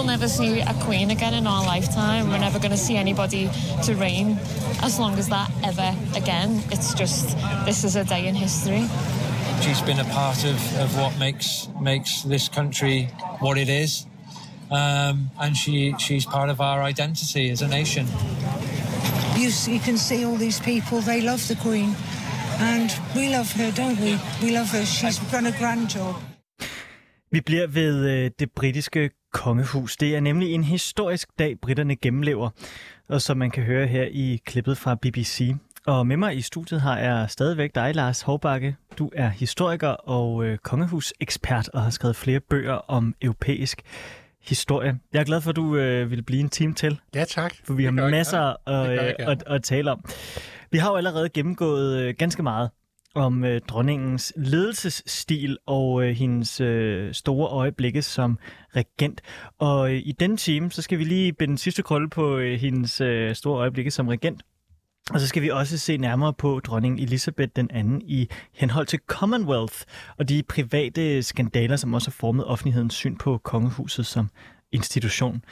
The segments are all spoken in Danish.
will never see a queen again in our lifetime. We're never going to see anybody to reign as long as that ever again. It's just, this is a day in history. She's been a part of, of what makes makes this country what it is. Um, and she, she's part of our identity as a nation. You, you can see all these people, they love the Queen. And we love her, don't we? We love her. She's done a grand job. Vi bliver ved øh, det britiske kongehus. Det er nemlig en historisk dag, britterne gennemlever, og som man kan høre her i klippet fra BBC. Og med mig i studiet har jeg stadigvæk dig, Lars Hovbakke. Du er historiker og øh, kongehusekspert og har skrevet flere bøger om europæisk historie. Jeg er glad for, at du øh, vil blive en time til. Ja, tak. For vi har masser at, jeg øh, at, at tale om. Vi har jo allerede gennemgået øh, ganske meget om øh, dronningens ledelsesstil og øh, hendes øh, store øjeblikke som regent. Og øh, i den time, så skal vi lige binde den sidste krølle på øh, hendes øh, store øjeblikke som regent. Og så skal vi også se nærmere på dronning Elisabeth den anden i henhold til Commonwealth og de private skandaler, som også har formet offentlighedens syn på kongehuset som institution.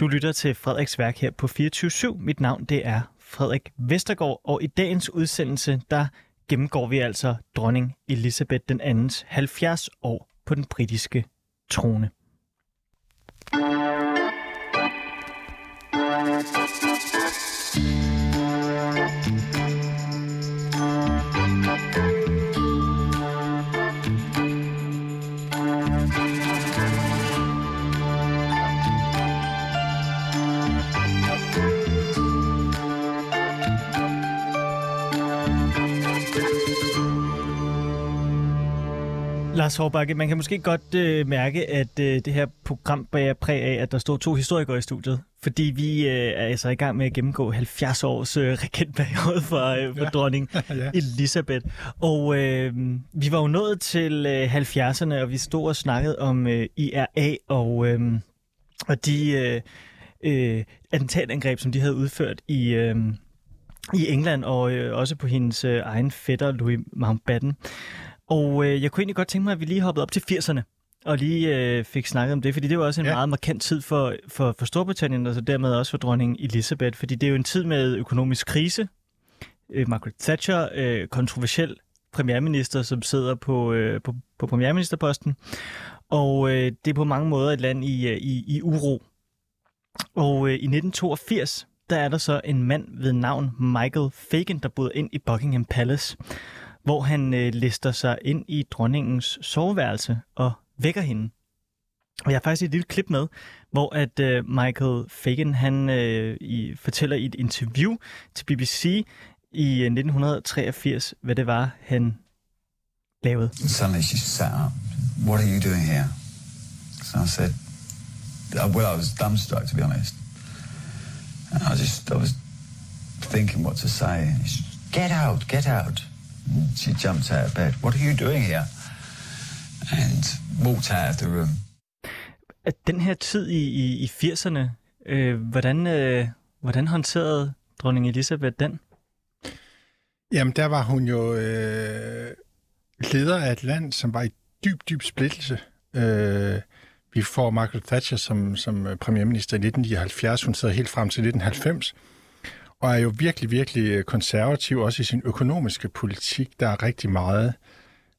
Du lytter til Frederiks værk her på 24 Mit navn det er Frederik Vestergaard, og i dagens udsendelse, der gennemgår vi altså dronning Elisabeth den andens 70 år på den britiske trone. Lars Hårbakke, man kan måske godt øh, mærke, at øh, det her program bærer præg af, at der står to historikere i studiet. Fordi vi øh, er altså i gang med at gennemgå 70 års øh, regentperiode for, øh, for ja. dronning Ja. Elisabeth. Og øh, vi var jo nået til øh, 70'erne, og vi stod og snakkede om øh, IRA og, øh, og de øh, øh, attentatangreb, som de havde udført i... Øh, i England, og øh, også på hendes øh, egen fætter, Louis Mountbatten. Og øh, jeg kunne egentlig godt tænke mig, at vi lige hoppede op til 80'erne, og lige øh, fik snakket om det, fordi det var også en ja. Meget markant tid for, for, for Storbritannien, og så dermed også for dronning Elizabeth, fordi det er jo en tid med økonomisk krise. Øh, Margaret Thatcher, øh, kontroversiel premierminister, som sidder på, øh, på, på premierministerposten, og øh, det er på mange måder et land i, øh, i, i uro. Og øh, i 1982, der er der så en mand ved navn Michael Fagan, der bryder ind i Buckingham Palace, hvor han øh, lister sig ind i dronningens soveværelse og vækker hende. Og jeg har faktisk et lille klip med, hvor at øh, Michael Fagan han øh, i, fortæller i et interview til BBC i øh, 1983, hvad det var, han lavede. Suddenly she sat up. What are you doing here? So I said, uh, well, I was dumbstruck to be honest. And I just, I was thinking what to say. She, get out, get out. She jumped out of bed. What are you doing here? And walked out of the room. At den her tid i, i, i 80'erne, øh, hvordan, øh, hvordan håndterede dronning Elisabeth den? Jamen, der var hun jo øh, leder af et land, som var i dyb, dyb splittelse. Øh, vi får Margaret Thatcher som, som øh, premierminister i 1979. Hun sidder helt frem til 1990. Og er jo virkelig, virkelig øh, konservativ, også i sin økonomiske politik. Der er rigtig meget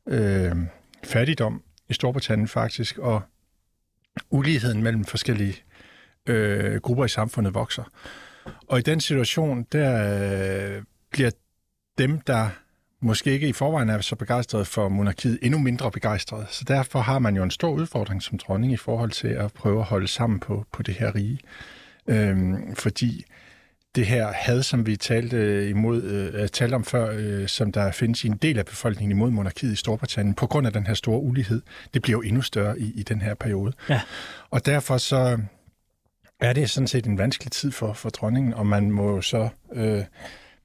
øh, fattigdom i Storbritannien faktisk, og uligheden mellem forskellige øh, grupper i samfundet vokser. Og i den situation, der øh, bliver dem, der måske ikke i forvejen er så begejstrede for monarkiet, endnu mindre begejstrede. Så derfor har man jo en stor udfordring som dronning i forhold til at prøve at holde sammen på, på det her rige. Øhm, fordi det her had, som vi talte imod, øh, talte om før, øh, som der findes i en del af befolkningen imod monarkiet i Storbritannien, på grund af den her store ulighed, det bliver jo endnu større i, i den her periode. Ja. Og derfor så er det sådan set en vanskelig tid for, for dronningen, og man må så, øh,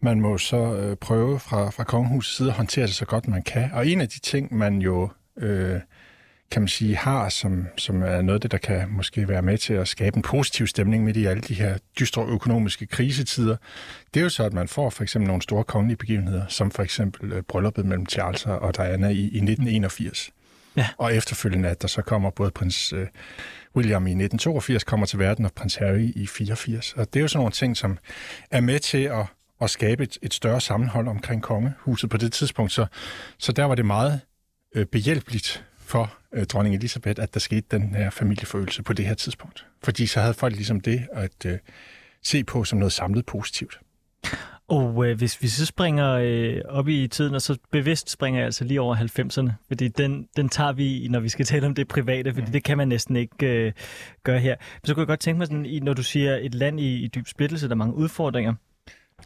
man må så øh, prøve fra, fra kongehusets side at håndtere det så godt man kan. Og en af de ting, man jo øh, kan man sige, har, som, som er noget af det, der kan måske være med til at skabe en positiv stemning midt i alle de her dystre økonomiske krisetider, det er jo så, at man får for eksempel nogle store kongelige begivenheder, som for eksempel øh, brylluppet mellem Charles og Diana i, i 1981. Ja. Og efterfølgende, at der så kommer både prins øh, William i 1982 kommer til verden, og prins Harry i 84. Og det er jo sådan nogle ting, som er med til at, at skabe et, et større sammenhold omkring kongehuset på det tidspunkt. Så, så der var det meget øh, behjælpeligt for øh, dronning Elisabeth, at der skete den her familieforøgelse på det her tidspunkt. Fordi så havde folk ligesom det at øh, se på som noget samlet positivt. Og øh, hvis vi så springer øh, op i tiden, og så bevidst springer jeg altså lige over 90'erne, fordi den, den tager vi, når vi skal tale om det private, fordi det kan man næsten ikke øh, gøre her. Men så kunne jeg godt tænke mig, sådan, i, når du siger et land i, i dyb splittelse, der er mange udfordringer,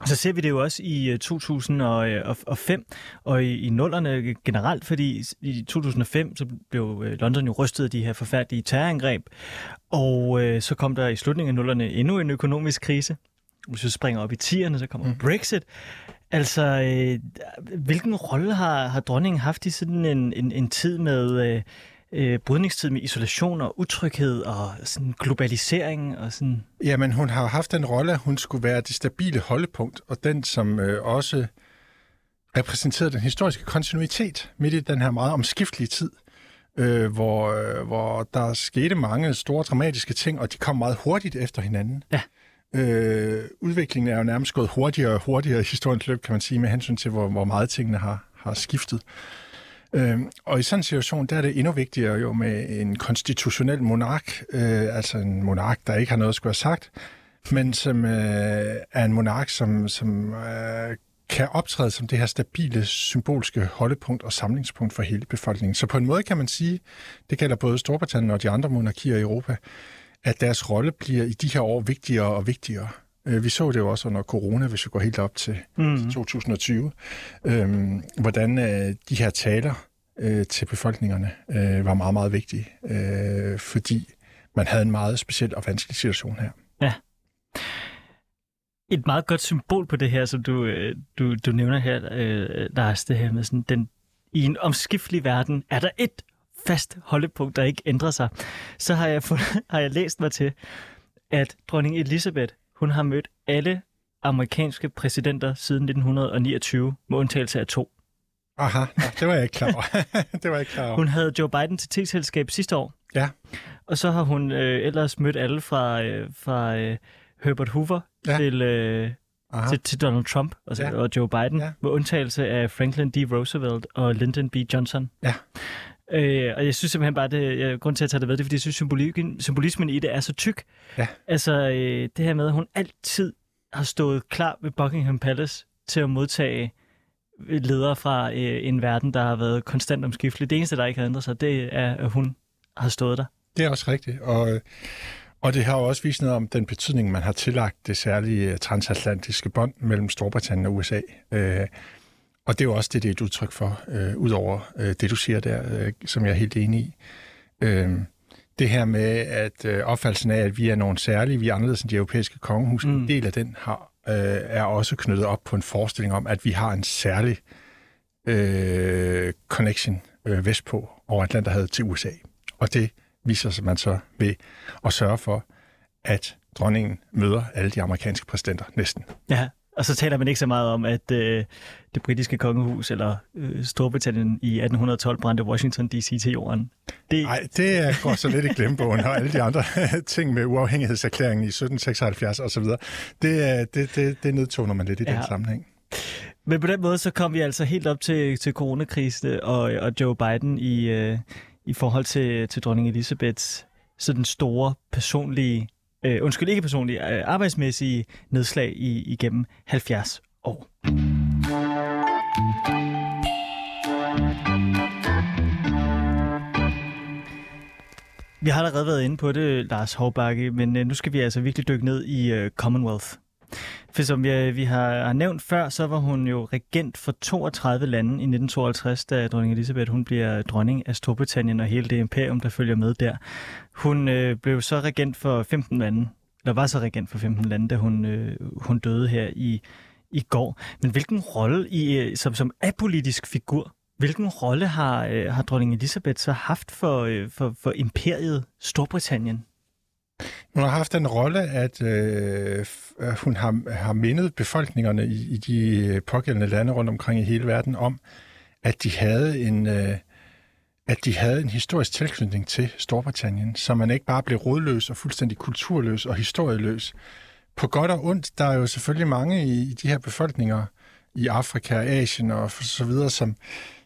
så ser vi det jo også i øh, 2005 og i, i nullerne generelt, fordi i 2005 så blev øh, London jo rystet af de her forfærdelige terrorangreb, og øh, så kom der i slutningen af nullerne endnu en økonomisk krise. Hvis vi springer op i 10'erne, så kommer mm. Brexit. Altså, øh, hvilken rolle har, har dronningen haft i sådan en, en, en tid med øh, øh, brydningstid med isolation og utryghed og sådan globalisering og sådan? Jamen, hun har haft den rolle, at hun skulle være det stabile holdepunkt, og den, som øh, også repræsenterede den historiske kontinuitet midt i den her meget omskiftelige tid, øh, hvor, øh, hvor der skete mange store dramatiske ting, og de kom meget hurtigt efter hinanden. Ja. Øh, udviklingen er jo nærmest gået hurtigere og hurtigere i historiens løb, kan man sige, med hensyn til, hvor, hvor meget tingene har, har skiftet. Øh, og i sådan en situation, der er det endnu vigtigere jo med en konstitutionel monark, øh, altså en monark, der ikke har noget at skulle have sagt, men som øh, er en monark, som, som øh, kan optræde som det her stabile, symbolske holdepunkt og samlingspunkt for hele befolkningen. Så på en måde kan man sige, det gælder både Storbritannien og de andre monarkier i Europa, at deres rolle bliver i de her år vigtigere og vigtigere. Øh, Vi så det jo også under corona, hvis vi går helt op til Mm. 2020, øhm, hvordan øh, de her taler øh, til befolkningerne øh, var meget, meget vigtige, øh, fordi man havde en meget speciel og vanskelig situation her. Et meget godt symbol på det her, som du, øh, du, du nævner her, øh, Lars, det her med sådan, den, i en omskiftelig verden, er der et fast holdepunkt, der ikke ændrer sig. Så har jeg, fundet, har jeg læst mig til, at dronning Elizabeth, hun har mødt alle amerikanske præsidenter siden 1929, med undtagelse af to. Aha, det var jeg ikke klar over. det var jeg ikke klar over. Hun havde Joe Biden til teselskab sidste år. Ja. Og så har hun øh, ellers mødt alle fra, øh, fra øh, Herbert Hoover Ja. til, øh, Aha. til, til Donald Trump altså, Ja. ja. og Joe Biden, ja. med undtagelse af Franklin D. Roosevelt og Lyndon B. Johnson. Ja. Øh, og jeg synes simpelthen bare, det jeg, grund til at tage det ved, det er, fordi jeg synes, symbolikken, symbolismen i det er så tyk. Ja. Altså, øh, det her med, at hun altid har stået klar ved Buckingham Palace til at modtage ledere fra øh, en verden, der har været konstant omskiftelig. Det eneste, der ikke har ændret sig, det er, at hun har stået der. Det er også rigtigt, og, og det har jo også vist noget om den betydning, man har tillagt det særlige øh, transatlantiske bånd mellem Storbritannien og USA. Øh, og det er jo også det, det er et udtryk for, øh, udover øh, det, du siger der, øh, som jeg er helt enig i. Øh, det her med, at øh, opfattelsen af, at vi er nogle særlige, vi er anderledes end de europæiske kongehus. Mm. en del af den har, øh, er også knyttet op på en forestilling om, at vi har en særlig øh, connection øh, vestpå over Atlanterhavet til USA. Og det viser sig man så ved at sørge for, at dronningen møder alle de amerikanske præsidenter næsten. Ja, og så taler man ikke så meget om, at øh, det britiske kongehus eller øh, Storbritannien i 1812 brændte Washington D.C. til jorden. Det, Nej, det er- går så lidt i glemmebogen, og alle de andre ting med uafhængighedserklæringen i 1776 osv., det, er- det, det, det nedtoner man lidt i ja. den sammenhæng. Men på den måde, så kom vi altså helt op til, til coronakrisen og, og Joe Biden i, øh, i forhold til, til dronning Elisabeths sådan store personlige, øh, undskyld ikke personlige, øh, arbejdsmæssige nedslag i, igennem 70 år. Vi har allerede været inde på det, Lars Hovbakke, men øh, nu skal vi altså virkelig dykke ned i øh, Commonwealth. For som vi, vi har, har nævnt før, så var hun jo regent for 32 lande i 1952, da dronning Elisabeth hun bliver dronning af Storbritannien og hele det imperium, der følger med der. Hun øh, blev så regent for 15 lande, eller var så regent for 15 lande, da hun, øh, hun døde her i, i går. Men hvilken rolle i, øh, som, som apolitisk figur, hvilken rolle har, øh, har dronning Elisabeth så haft for, øh, for, for imperiet Storbritannien? Hun har haft den rolle, at øh, hun har, har mindet befolkningerne i, i de øh, pågældende lande rundt omkring i hele verden om, at de havde en, øh, at de havde en historisk tilknytning til Storbritannien, så man ikke bare blev rodløs og fuldstændig kulturløs og historieløs. På godt og ondt, der er jo selvfølgelig mange i, i de her befolkninger i Afrika Asien og så videre, som,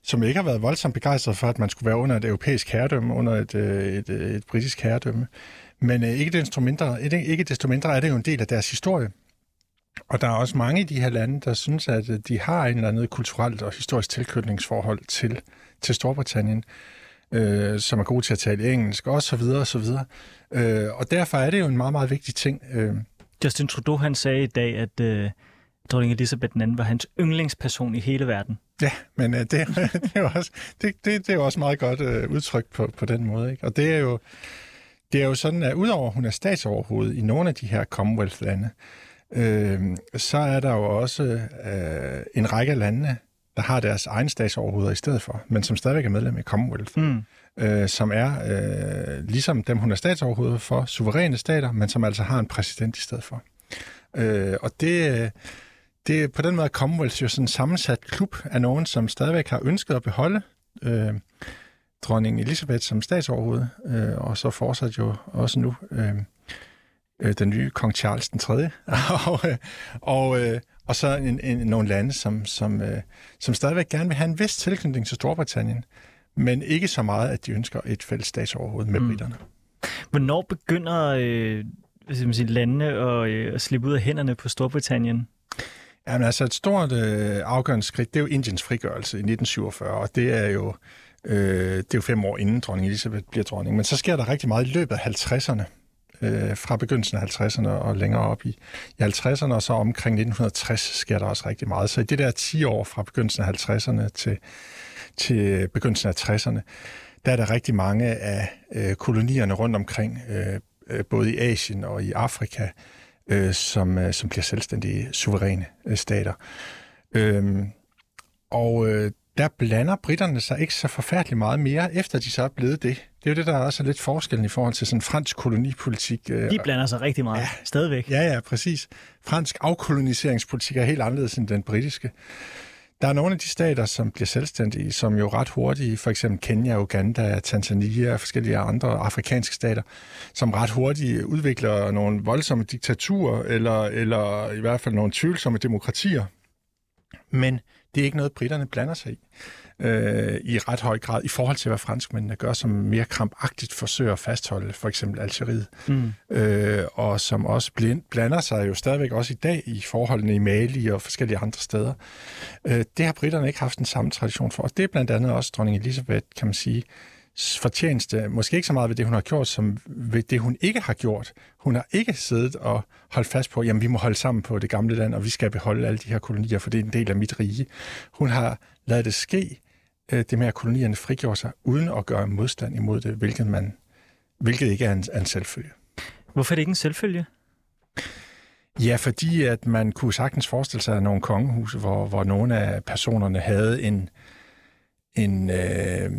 som ikke har været voldsomt begejstret for, at man skulle være under et europæisk herredømme, under et, øh, et, et, et britisk herredømme. Men øh, ikke, desto mindre, ikke, ikke desto mindre er det jo en del af deres historie. Og der er også mange i de her lande, der synes, at øh, de har en eller anden kulturelt og historisk tilknytningsforhold til, til Storbritannien, øh, som er gode til at tale engelsk, og så videre, og så videre. Øh, og derfor er det jo en meget, meget vigtig ting. Øh. Justin Trudeau, han sagde i dag, at øh, dronning Elisabeth II var hans yndlingsperson i hele verden. Ja, men øh, det, det, er jo også, det, det, det er jo også meget godt øh, udtrykt på, på den måde. Ikke? Og det er jo det er jo sådan, at udover at hun er statsoverhoved i nogle af de her Commonwealth-lande, øh, så er der jo også øh, en række lande, der har deres egen statsoverhoveder i stedet for, men som stadigvæk er medlem i Commonwealth, mm. øh, som er øh, ligesom dem, hun er statsoverhoved for, suveræne stater, men som altså har en præsident i stedet for. Øh, og det, det er på den måde Commonwealth jo sådan en sammensat klub af nogen, som stadigvæk har ønsket at beholde øh, dronning Elisabeth som statsoverhoved, øh, og så fortsat jo også nu øh, øh, den nye kong Charles den 3. og, øh, og, øh, og så en, en, nogle lande, som, som, øh, som stadigvæk gerne vil have en vis tilknytning til Storbritannien, men ikke så meget, at de ønsker et fælles statsoverhoved med mm. britterne. Hvornår begynder øh, sige, landene at, øh, at slippe ud af hænderne på Storbritannien? Jamen altså et stort øh, afgørende skridt, det er jo Indiens frigørelse i 1947, og det er jo Øh, det er jo fem år inden dronning Elisabeth bliver dronning. Men så sker der rigtig meget i løbet af 50'erne. Øh, fra begyndelsen af 50'erne og længere op i, i 50'erne, og så omkring 1960 sker der også rigtig meget. Så i det der 10 år fra begyndelsen af 50'erne til, til begyndelsen af 60'erne, der er der rigtig mange af øh, kolonierne rundt omkring, øh, øh, både i Asien og i Afrika, øh, som, øh, som bliver selvstændige, suveræne øh, stater. Øh, og øh, der blander britterne sig ikke så forfærdeligt meget mere, efter de så er blevet det. Det er jo det, der er også lidt forskellen i forhold til sådan fransk kolonipolitik. Øh, de blander sig rigtig meget, ja, stadigvæk. Ja, ja, præcis. Fransk afkoloniseringspolitik er helt anderledes end den britiske. Der er nogle af de stater, som bliver selvstændige, som jo ret hurtigt, for eksempel Kenya, Uganda, Tanzania og forskellige andre afrikanske stater, som ret hurtigt udvikler nogle voldsomme diktaturer, eller, eller i hvert fald nogle tvivlsomme demokratier. Men det er ikke noget, britterne blander sig i øh, i ret høj grad, i forhold til, hvad franskmændene gør, som mere krampagtigt forsøger at fastholde for eksempel Algeriet, mm. øh, og som også blind, blander sig jo stadigvæk også i dag i forholdene i Mali og forskellige andre steder. Øh, det har britterne ikke haft den samme tradition for, og det er blandt andet også dronning Elisabeth, kan man sige, fortjeneste, måske ikke så meget ved det, hun har gjort, som ved det, hun ikke har gjort. Hun har ikke siddet og holdt fast på, jamen vi må holde sammen på det gamle land, og vi skal beholde alle de her kolonier, for det er en del af mit rige. Hun har lavet det ske, øh, det med at kolonierne frigjorde sig, uden at gøre modstand imod det, hvilket, man, hvilket ikke er en, en selvfølge. Hvorfor er det ikke en selvfølge? Ja, fordi at man kunne sagtens forestille sig nogle kongehuse, hvor, hvor nogle af personerne havde en, en øh,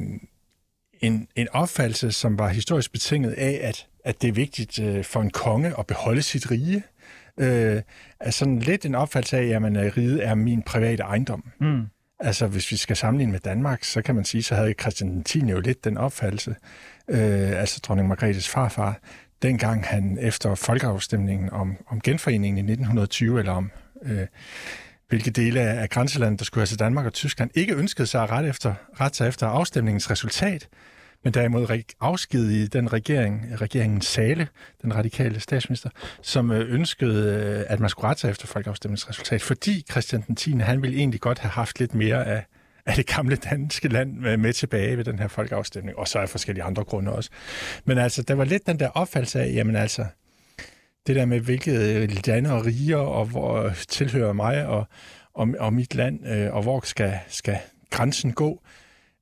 en, en opfattelse, som var historisk betinget af, at, at det er vigtigt øh, for en konge at beholde sit rige. Øh, altså sådan lidt en opfattelse af, at at riget er min private ejendom. Mm. Altså, hvis vi skal sammenligne med Danmark, så kan man sige, så havde Christian 10. jo lidt den opfattelse. Øh, altså dronning Margrethes farfar, dengang han efter folkeafstemningen om, om genforeningen i 1920, eller om øh, hvilke dele af grænselandet, der skulle have til Danmark og Tyskland, ikke ønskede sig at rette efter, rette sig efter afstemningens resultat, men derimod afskedige den regering, regeringen Sale, den radikale statsminister, som øh, ønskede, øh, at man skulle rette sig efter folkeafstemningsresultat, fordi Christian den 10. han ville egentlig godt have haft lidt mere af, af det gamle danske land med tilbage ved den her folkeafstemning, og så af forskellige andre grunde også. Men altså, der var lidt den der opfattelse af, jamen altså, det der med, hvilket øh, lande og riger, og hvor tilhører mig og, og, og mit land, og hvor skal, skal grænsen gå,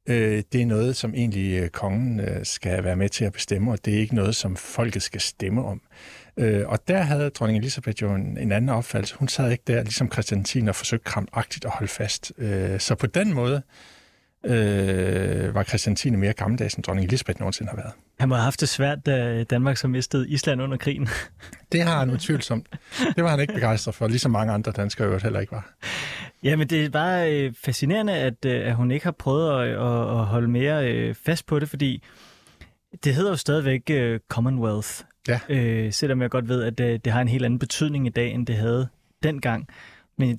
øh, det er noget, som egentlig øh, kongen øh, skal være med til at bestemme, og det er ikke noget, som folket skal stemme om. Øh, og der havde dronning Elisabeth jo en, en anden opfattelse. Hun sad ikke der, ligesom Christian 10, og forsøgte kramagtigt at holde fast. Øh, så på den måde øh, var Christian 10 mere gammeldags, end dronning Elisabeth nogensinde har været. Han må have haft det svært, da Danmark så mistede Island under krigen. Det har han utvivlsomt. Det var han ikke begejstret for, ligesom mange andre danskere jo heller ikke var. Jamen, det er bare øh, fascinerende, at, øh, at hun ikke har prøvet at, at, at holde mere øh, fast på det, fordi det hedder jo stadigvæk øh, Commonwealth. Ja. Øh, selvom jeg godt ved, at det, det har en helt anden betydning i dag, end det havde dengang. Men jeg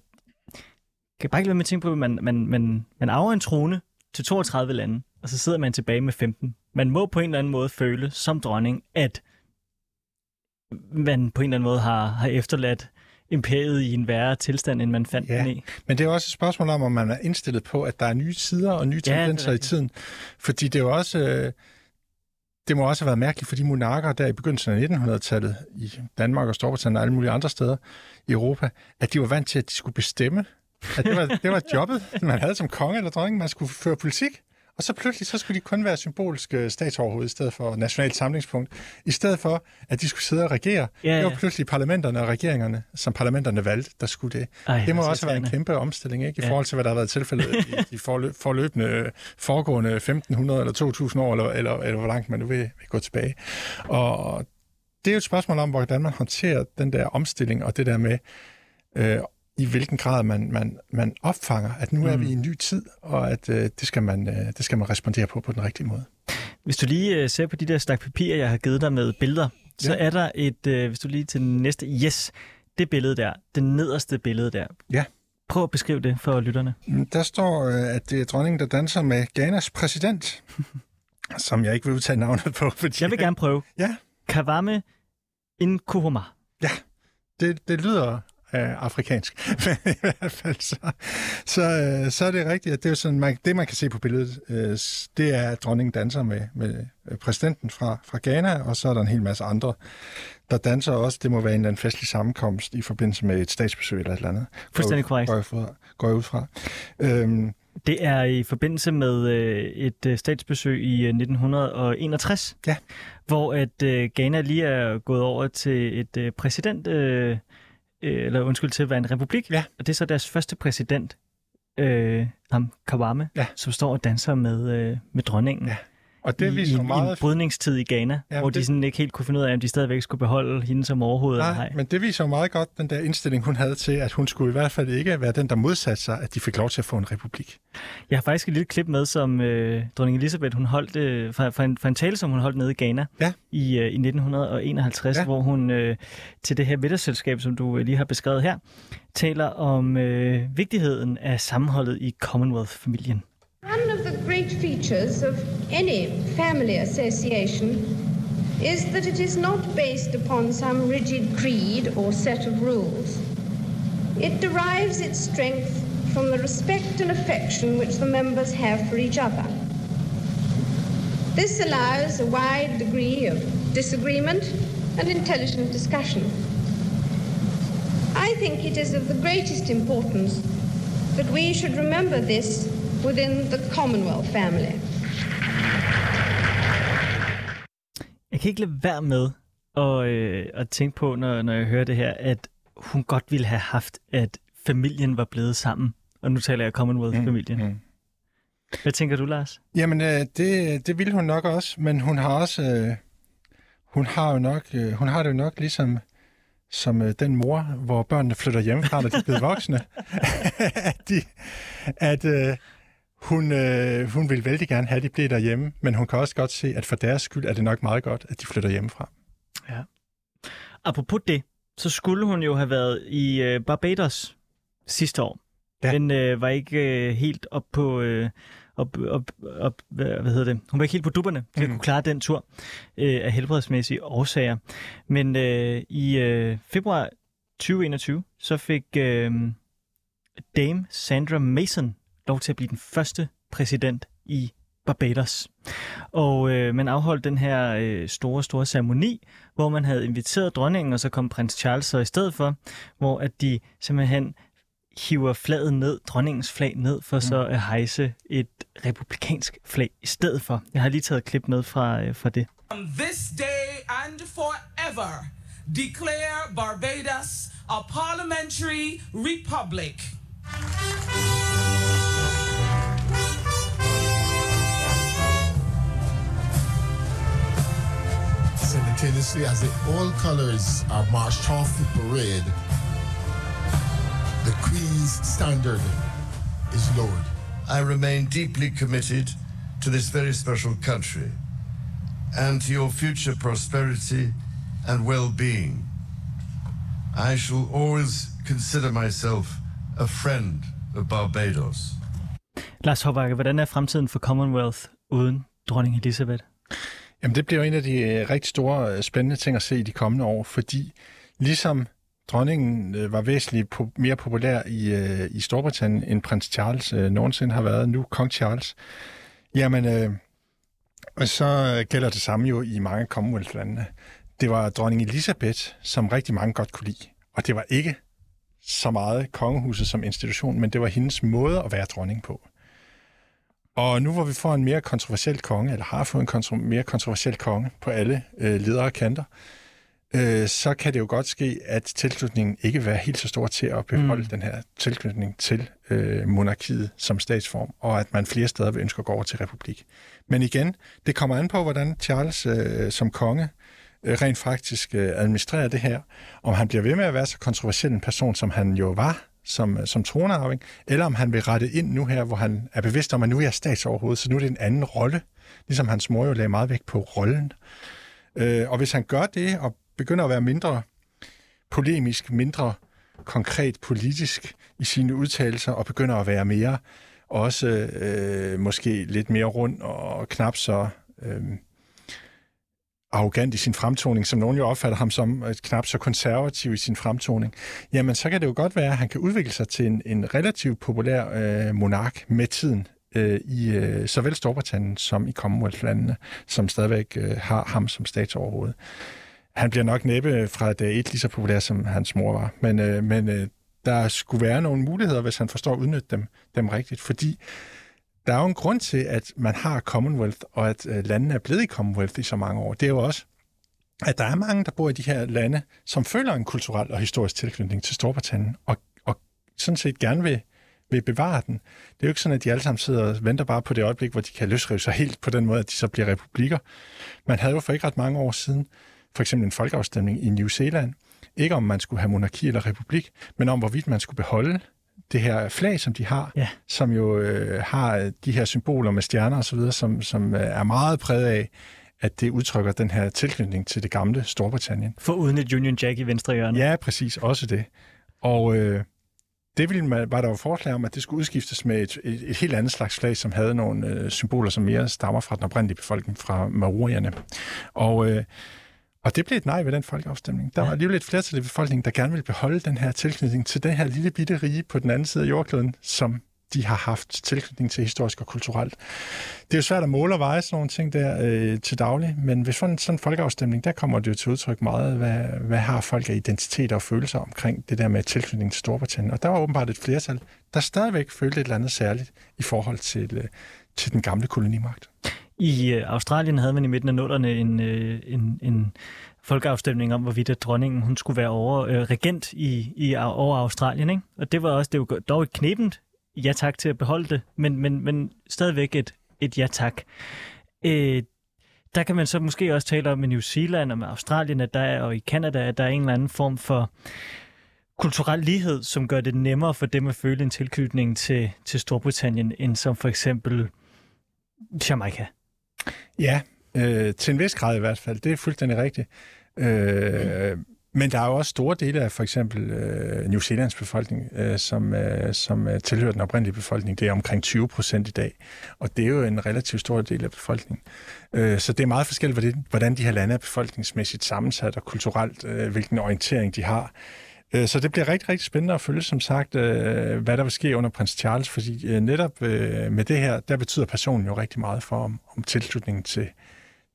kan bare ikke lade med at tænke på, at man, man, man, man arver en trone til 32 lande, og så sidder man tilbage med 15. Man må på en eller anden måde føle som dronning, at man på en eller anden måde har, har efterladt imperiet i en værre tilstand, end man fandt Ja. den i. Men det er også et spørgsmål om, om man er indstillet på, at der er nye sider og nye Ja, er tendenser i rigtigt. tiden. Fordi det er jo også... Øh, det må også have været mærkeligt for de monarker der i begyndelsen af 1900-tallet i Danmark og Storbritannien og alle mulige andre steder i Europa, at de var vant til, at de skulle bestemme. At det var, det var jobbet, man havde som konge eller dronning. Man skulle føre politik. Og så pludselig så skulle de kun være symbolske statsoverhoved i stedet for nationalt samlingspunkt. I stedet for, at de skulle sidde og regere. Ja, Det var ja. pludselig parlamenterne og regeringerne, som parlamenterne valgte, der skulle det. Ej, Det må også være en irriterende. kæmpe omstilling, ikke? I Ja. forhold til, hvad der har været tilfældet i de forløb, forløbende, foregående 1500 eller 2000 år, eller, eller, eller hvor langt man nu vil, vil gå tilbage. Og det er jo et spørgsmål om, hvordan man håndterer den der omstilling, og det der med, øh, i hvilken grad man, man, man opfanger, at nu er vi i en ny tid, og at øh, det, skal man, øh, det skal man respondere på på den rigtige måde. Hvis du lige øh, ser på de der stak papirer, jeg har givet dig med billeder, så Ja. er der et, øh, hvis du lige til næste, yes, det billede der, det nederste billede der. Ja. Prøv at beskrive det for lytterne. Mm, Der står, øh, at det er dronningen, der danser med Ghanas præsident, som jeg ikke vil udtale navnet på. Fordi Jeg vil gerne prøve. Ja. Kawame Nkrumah. det, det lyder øh, afrikansk, men i hvert fald så, så, øh, så er det rigtigt, at det er sådan, man, det man kan se på billedet, øh, det er, at dronningen danser med, med øh, præsidenten fra, fra Ghana, og så er der en hel masse andre, der danser også. Det må være en eller anden festlig sammenkomst i forbindelse med et statsbesøg eller et eller andet. Fuldstændig korrekt. Går jeg, fra, går jeg ud fra. Øhm, Det er i forbindelse med øh, et øh, statsbesøg i øh, 1961, Ja. hvor at øh, Ghana lige er gået over til et øh, præsident, øh, øh, eller undskyld, til at være en republik. Ja. Og det er så deres første præsident, øh, ham Kawame, Ja. som står og danser med, øh, med dronningen. Ja, og det viser i, jo i en meget brydningstid i Ghana, Ja, hvor de det- sådan ikke helt kunne finde ud af, om de stadigvæk skulle beholde hende som overhoved eller Nej, ej. men det viser jo meget godt den der indstilling, hun havde til, at hun skulle i hvert fald ikke være den, der modsatte sig, at de fik lov til at få en republik. Jeg har faktisk et lille klip med, som øh, dronning Elisabeth hun holdt øh, fra, fra, en, fra en tale, som hun holdt nede i Ghana Ja. i, øh, i 1951, Ja. hvor hun øh, til det her middagsselskab, som du øh, lige har beskrevet her, taler om øh, vigtigheden af sammenholdet i Commonwealth-familien. One of the great features of any family association is that it is not based upon some rigid creed or set of rules. It derives its strength from the respect and affection which the members have for each other. This allows a wide degree of disagreement and intelligent discussion. I think it is of the greatest importance that we should remember this within the Commonwealth family. Jeg kan ikke lade være med at, øh, at tænke på, når, når jeg hører det her, at hun godt ville have haft, at familien var blevet sammen. Og nu taler jeg Commonwealth-familien. Mm, mm. Hvad tænker du, Lars? Jamen, øh, det, det ville hun nok også, men hun har også... Øh, hun har jo nok, øh, hun har det jo nok ligesom som øh, den mor, hvor børnene flytter hjemmefra, når de er blevet voksne. at de, at øh, hun, øh, hun vil vældig gerne have, at de bliver derhjemme, men hun kan også godt se, at for deres skyld er det nok meget godt, at de flytter hjemmefra. Apropos det, så skulle hun jo have været i øh, Barbados sidste år, Ja. men øh, var ikke øh, helt op på... Øh, op, op, op, hvad, hvad hedder det? Hun var ikke helt på dupperne til at Mhm. kunne klare den tur øh, af helbredsmæssige årsager. Men øh, i øh, februar 2021, så fik øh, Dame Sandra Mason lov til at blive den første præsident i Barbados. Og øh, man afholdt den her øh, store, store ceremoni, hvor man havde inviteret dronningen, og så kom prins Charles så i stedet for, hvor at de simpelthen hiver flaget ned, dronningens flag ned, for så at hejse et republikansk flag i stedet for. Jeg har lige taget et klip med fra, øh, fra det. From this day and forever, declare Barbados a parliamentary republic. Simultaneously as the all colors are marched off the parade. the Queen's standard is lowered. I remain deeply committed to this very special country and to your future prosperity and well-being. I shall always consider myself a friend of Barbados. Lars Håbakke, hvordan er fremtiden for Commonwealth uden dronning Elizabeth? Jamen, det bliver en af de øh, rigtig store øh, spændende ting at se i de kommende år, fordi ligesom dronningen øh, var væsentligt po- mere populær i, i Storbritannien, end prins Charles øh, nogensinde har været, nu kong Charles, jamen, øh, og så gælder det samme jo i mange Commonwealth-landene. Det var dronning Elizabeth, som rigtig mange godt kunne lide, og det var ikke så meget kongehuset som institution, men det var hendes måde at være dronning på. Og nu hvor vi får en mere kontroversiel konge, eller har fået en kontro- mere kontroversiel konge på alle øh, ledere og kanter, øh, så kan det jo godt ske, at tilslutningen ikke være helt så stor til at beholde mm. den her tilknytning til øh, monarkiet som statsform, og at man flere steder vil ønske at gå over til republik. Men igen, det kommer an på, hvordan Charles øh, som konge øh, rent faktisk øh, administrerer det her, om han bliver ved med at være så kontroversiel en person, som han jo var som, øh, som tronarving, eller om han vil rette ind nu her, hvor han er bevidst om, at nu er jeg statsoverhoved, så nu er det en anden rolle, ligesom hans mor jo lagde meget vægt på rollen. Øh, og hvis han gør det, og begynder at være mindre polemisk, mindre konkret politisk i sine udtalelser, og begynder at være mere også øh, måske lidt mere rund og knap så øh, arrogant i sin fremtoning, som nogen jo opfatter ham som knap så konservativ i sin fremtoning, jamen så kan det jo godt være, at han kan udvikle sig til en, en relativt populær øh, monark med tiden øh, i øh, såvel Storbritannien som i Commonwealth-landene, som stadigvæk øh, har ham som statsoverhoved. Han bliver nok næppe fra dag et lige så populær, som hans mor var, men, øh, men øh, der skulle være nogle muligheder, hvis han forstår at udnytte dem, dem rigtigt, fordi der er jo en grund til, at man har Commonwealth, og at øh, landene er blevet i Commonwealth i så mange år. Det er jo også, at der er mange, der bor i de her lande, som føler en kulturel og historisk tilknytning til Storbritannien, og, og sådan set gerne vil, vil bevare den. Det er jo ikke sådan, at de alle sammen sidder og venter bare på det øjeblik, hvor de kan løsrive sig helt på den måde, at de så bliver republikker. Man havde jo for ikke ret mange år siden for eksempel en folkeafstemning i New Zealand, ikke om man skulle have monarki eller republik, men om hvorvidt man skulle beholde det her flag, som de har, ja. som jo øh, har de her symboler med stjerner og så videre, som, som øh, er meget præget af, at det udtrykker den her tilknytning til det gamle Storbritannien. For uden et Union Jack i venstre hjørne. Ja, præcis. Også det. Og øh, det ville man, var der jo forslag om, at det skulle udskiftes med et, et, et helt andet slags flag, som havde nogle øh, symboler, som mere stammer fra den oprindelige befolkning, fra maorierne. Og øh, og det blev et nej ved den folkeafstemning. Der var alligevel et flertal i befolkningen, der gerne ville beholde den her tilknytning til den her lille bitte rige på den anden side af jordkloden, som de har haft tilknytning til historisk og kulturelt. Det er jo svært at måle og veje sådan nogle ting der øh, til daglig, men hvis sådan en folkeafstemning, der kommer det jo til udtryk meget, hvad, hvad har folk af identitet og følelser omkring det der med tilknytning til Storbritannien. Og der var åbenbart et flertal, der stadigvæk følte et eller andet særligt i forhold til, øh, til den gamle kolonimagt. I øh, Australien havde man i midten af nullerne en, øh, en, en folkeafstemning om, hvorvidt at dronningen hun skulle være over, øh, regent i, i, over Australien. Ikke? Og det var også det var dog et knebent ja tak til at beholde det, men, men, men stadigvæk et, et ja tak. Øh, der kan man så måske også tale om i New Zealand og med Australien, at der er, og i Kanada, at der er en eller anden form for kulturel lighed, som gør det nemmere for dem at føle en tilknytning til, til Storbritannien, end som for eksempel Jamaica. Ja, øh, til en vis grad i hvert fald. Det er fuldstændig rigtigt. Øh, men der er jo også store dele af for eksempel øh, New Zealands befolkning, øh, som, øh, som øh, tilhører den oprindelige befolkning. Det er omkring 20 procent i dag, og det er jo en relativt stor del af befolkningen. Øh, så det er meget forskelligt, hvordan, hvordan de her lande er befolkningsmæssigt sammensat og kulturelt, øh, hvilken orientering de har. Øh, Øh, så det bliver rigtig, rigtig spændende at følge, som sagt, øh, hvad der vil ske under prins Charles, fordi øh, netop med det her, der betyder personen jo rigtig meget for, om, om tilslutningen til,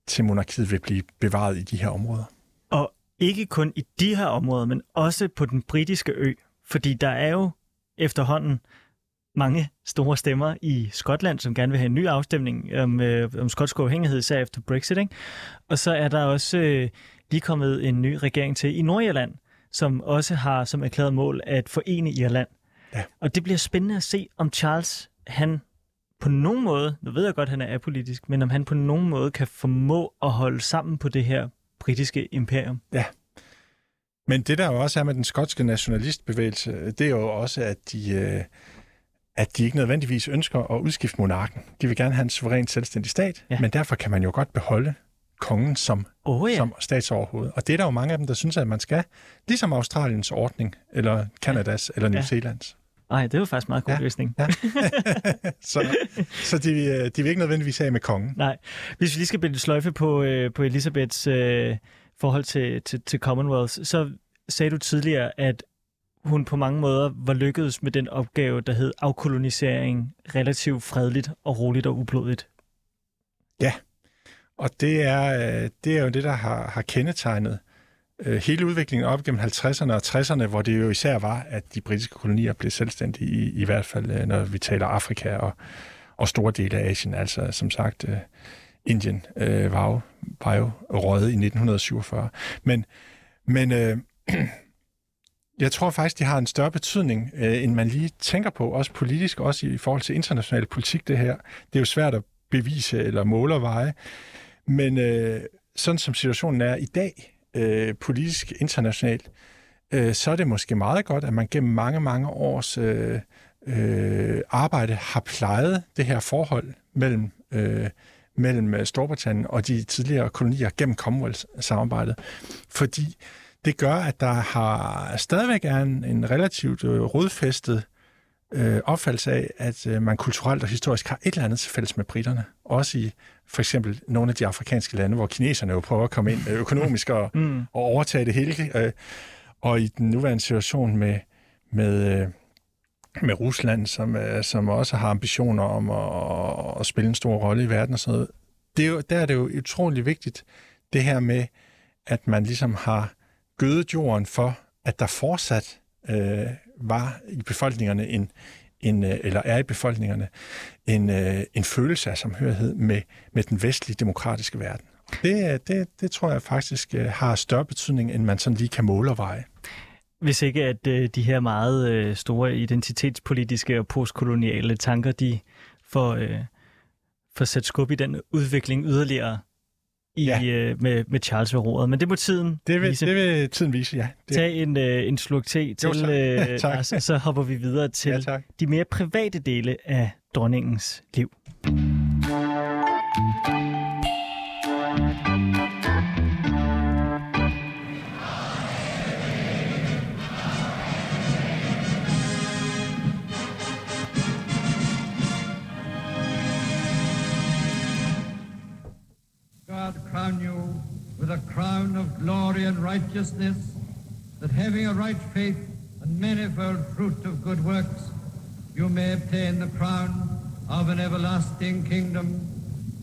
til monarkiet vil blive bevaret i de her områder. Og ikke kun i de her områder, men også på den britiske ø, fordi der er jo efterhånden mange store stemmer i Skotland, som gerne vil have en ny afstemning om, øh, om skotsk uafhængighed, især efter Brexit. Ikke? Og så er der også øh, lige kommet en ny regering til i Nordjylland, som også har som erklæret mål at forene Irland. Ja. Og det bliver spændende at se, om Charles, han på nogen måde, nu ved jeg godt, at han er apolitisk, men om han på nogen måde kan formå at holde sammen på det her britiske imperium. Ja. Men det der jo også er med den skotske nationalistbevægelse, det er jo også, at de, øh, at de ikke nødvendigvis ønsker at udskifte monarken. De vil gerne have en suveræn selvstændig stat, ja. men derfor kan man jo godt beholde kongen som, oh, ja. som statsoverhoved. Og det er der jo mange af dem, der synes, at man skal, ligesom Australiens ordning, eller Kanadas, ja. eller New ja. Zealands. Nej, det er jo faktisk meget god ja. løsning. Ja. så så de, øh, de vil ikke nødvendigvis have med kongen. Nej. Hvis vi lige skal binde sløjfe på, øh, på Elisabeths øh, forhold til, til, til Commonwealth, så sagde du tidligere, at hun på mange måder var lykkedes med den opgave, der hed afkolonisering relativt fredeligt og roligt og ublodigt. Ja, og det er, øh, det er jo det, der har, har kendetegnet øh, hele udviklingen op gennem 50'erne og 60'erne, hvor det jo især var, at de britiske kolonier blev selvstændige, i, i hvert fald øh, når vi taler Afrika og, og store dele af Asien. Altså som sagt, Indien øh, var, jo, var jo røget i 1947. Men, men øh, jeg tror faktisk, det har en større betydning, øh, end man lige tænker på, også politisk, også i forhold til international politik, det her. Det er jo svært at bevise eller måle og veje. Men øh, sådan som situationen er i dag, øh, politisk internationalt, øh, så er det måske meget godt, at man gennem mange, mange års øh, øh, arbejde har plejet det her forhold mellem, øh, mellem øh, Storbritannien og de tidligere kolonier gennem Commonwealth-samarbejdet. Fordi det gør, at der har stadigvæk er en, en relativt øh, rodfæstet øh, opfattelse af, at øh, man kulturelt og historisk har et eller andet til fælles med britterne. Også i for eksempel nogle af de afrikanske lande, hvor kineserne jo prøver at komme ind øh, økonomisk og, mm. og overtage det hele. Øh, og i den nuværende situation med, med, øh, med Rusland, som, øh, som også har ambitioner om at, at spille en stor rolle i verden og sådan noget, det er jo, der er det jo utrolig vigtigt, det her med, at man ligesom har gødet jorden for, at der fortsat øh, var i befolkningerne en, en, øh, eller er i befolkningerne en, øh, en følelse af samhørighed med, med den vestlige demokratiske verden. Det, det, det tror jeg faktisk øh, har større betydning, end man sådan lige kan måle og veje. Hvis ikke at de her meget store identitetspolitiske og postkoloniale tanker, de får, får sat skub i den udvikling yderligere, i, ja. øh, med, med Charles ved roret. Men det må tiden det vil, vise. Det vil tiden vise, ja. Det. Tag en, øh, en sluk te til, jo, øh, Lars, og så hopper vi videre til ja, de mere private dele af dronningens liv. Crown you with a crown of glory and righteousness, that having a right faith and manifold fruit of good works, you may obtain the crown of an everlasting kingdom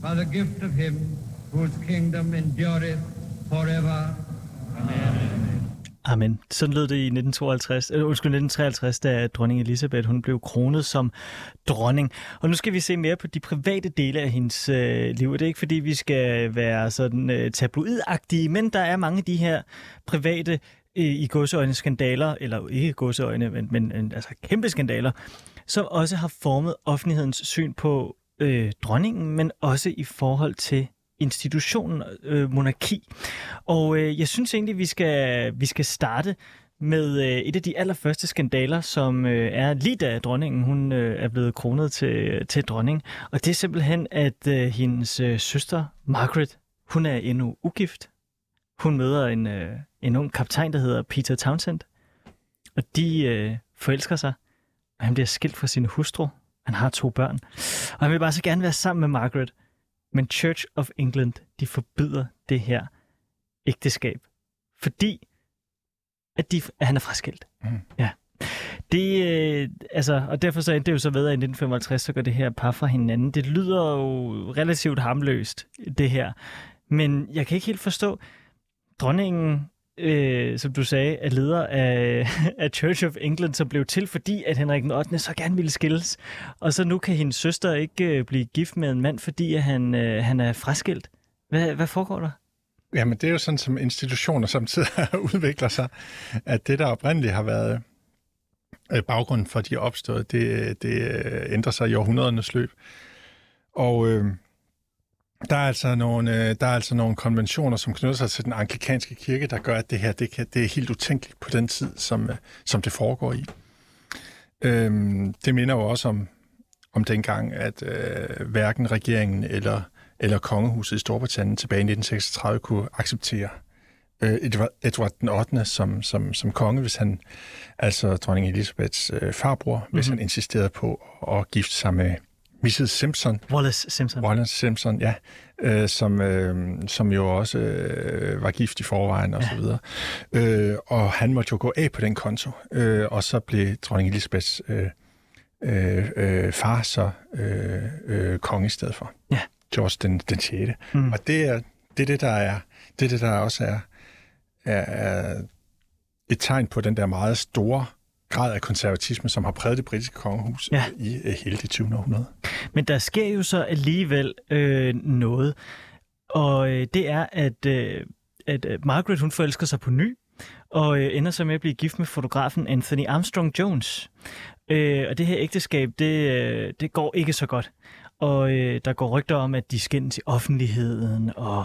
by the gift of him whose kingdom endureth forever. Amen. Amen. Sådan lød det i 1952, øh, undskyld, 1953, da dronning Elisabeth hun blev kronet som dronning. Og nu skal vi se mere på de private dele af hendes øh, liv. Det er ikke fordi, vi skal være sådan øh, tabloidagtige, men der er mange af de her private øh, i godseøjne skandaler, eller ikke godseøjne, men, men altså kæmpe skandaler, som også har formet offentlighedens syn på øh, dronningen, men også i forhold til institutionen øh, monarki. Og øh, jeg synes egentlig, vi skal, vi skal starte med øh, et af de allerførste skandaler, som øh, er lige da dronningen hun øh, er blevet kronet til, til dronning. Og det er simpelthen, at øh, hendes øh, søster Margaret, hun er endnu ugift. Hun møder en, øh, en ung kaptajn, der hedder Peter Townsend. Og de øh, forelsker sig. Og han bliver skilt fra sin hustru. Han har to børn. Og han vil bare så gerne være sammen med Margaret. Men Church of England, de forbyder det her ægteskab, fordi at, de, at han er fraskilt. Mm. Ja. Det, øh, altså, og derfor så endte det jo så ved, at i 1955, så går det her par fra hinanden. Det lyder jo relativt harmløst, det her. Men jeg kan ikke helt forstå, dronningen øh, som du sagde, er leder af, af Church of England, som blev til, fordi at Henrik den 8. så gerne ville skilles. Og så nu kan hendes søster ikke øh, blive gift med en mand, fordi at han, øh, han er fraskilt. Hvad, hvad foregår der? Jamen, det er jo sådan, som institutioner samtidig udvikler sig, at det, der oprindeligt har været øh, baggrunden for, at de er opstået, det, det øh, ændrer sig i århundredernes løb. Og øh, der er, altså nogle, øh, der er altså nogle konventioner, som knytter sig til den anglikanske kirke, der gør, at det her det kan, det er helt utænkeligt på den tid, som, øh, som det foregår i. Øhm, det minder jo også om, om dengang, at øh, hverken regeringen eller, eller kongehuset i Storbritannien tilbage i 1936 kunne acceptere øh, Edward, Edward den 8. Som, som, som konge, hvis han, altså dronning Elisabeths øh, farbror, mm-hmm. hvis han insisterede på at gifte sig med Mrs. Simpson. Wallace Simpson. Wallace Simpson, ja. Øh, som, øh, som jo også øh, var gift i forvejen og ja. så videre. Øh, og han måtte jo gå af på den konto. Øh, og så blev dronning Elisabeths øh, øh, øh, far så øh, øh, konge i stedet for. Ja. George den, den 6. Mm. Og det er, det er det, der er, det er det, der også er, er, er et tegn på den der meget store grad af konservatisme, som har præget det britiske kongehus Ja. i øh, hele det 20. århundrede. Men der sker jo så alligevel øh, noget, og øh, det er, at, øh, at øh, Margaret hun forelsker sig på ny, og øh, ender så med at blive gift med fotografen Anthony Armstrong Jones. Øh, og det her ægteskab, det, øh, det går ikke så godt. Og øh, der går rygter om, at de skændes i offentligheden, og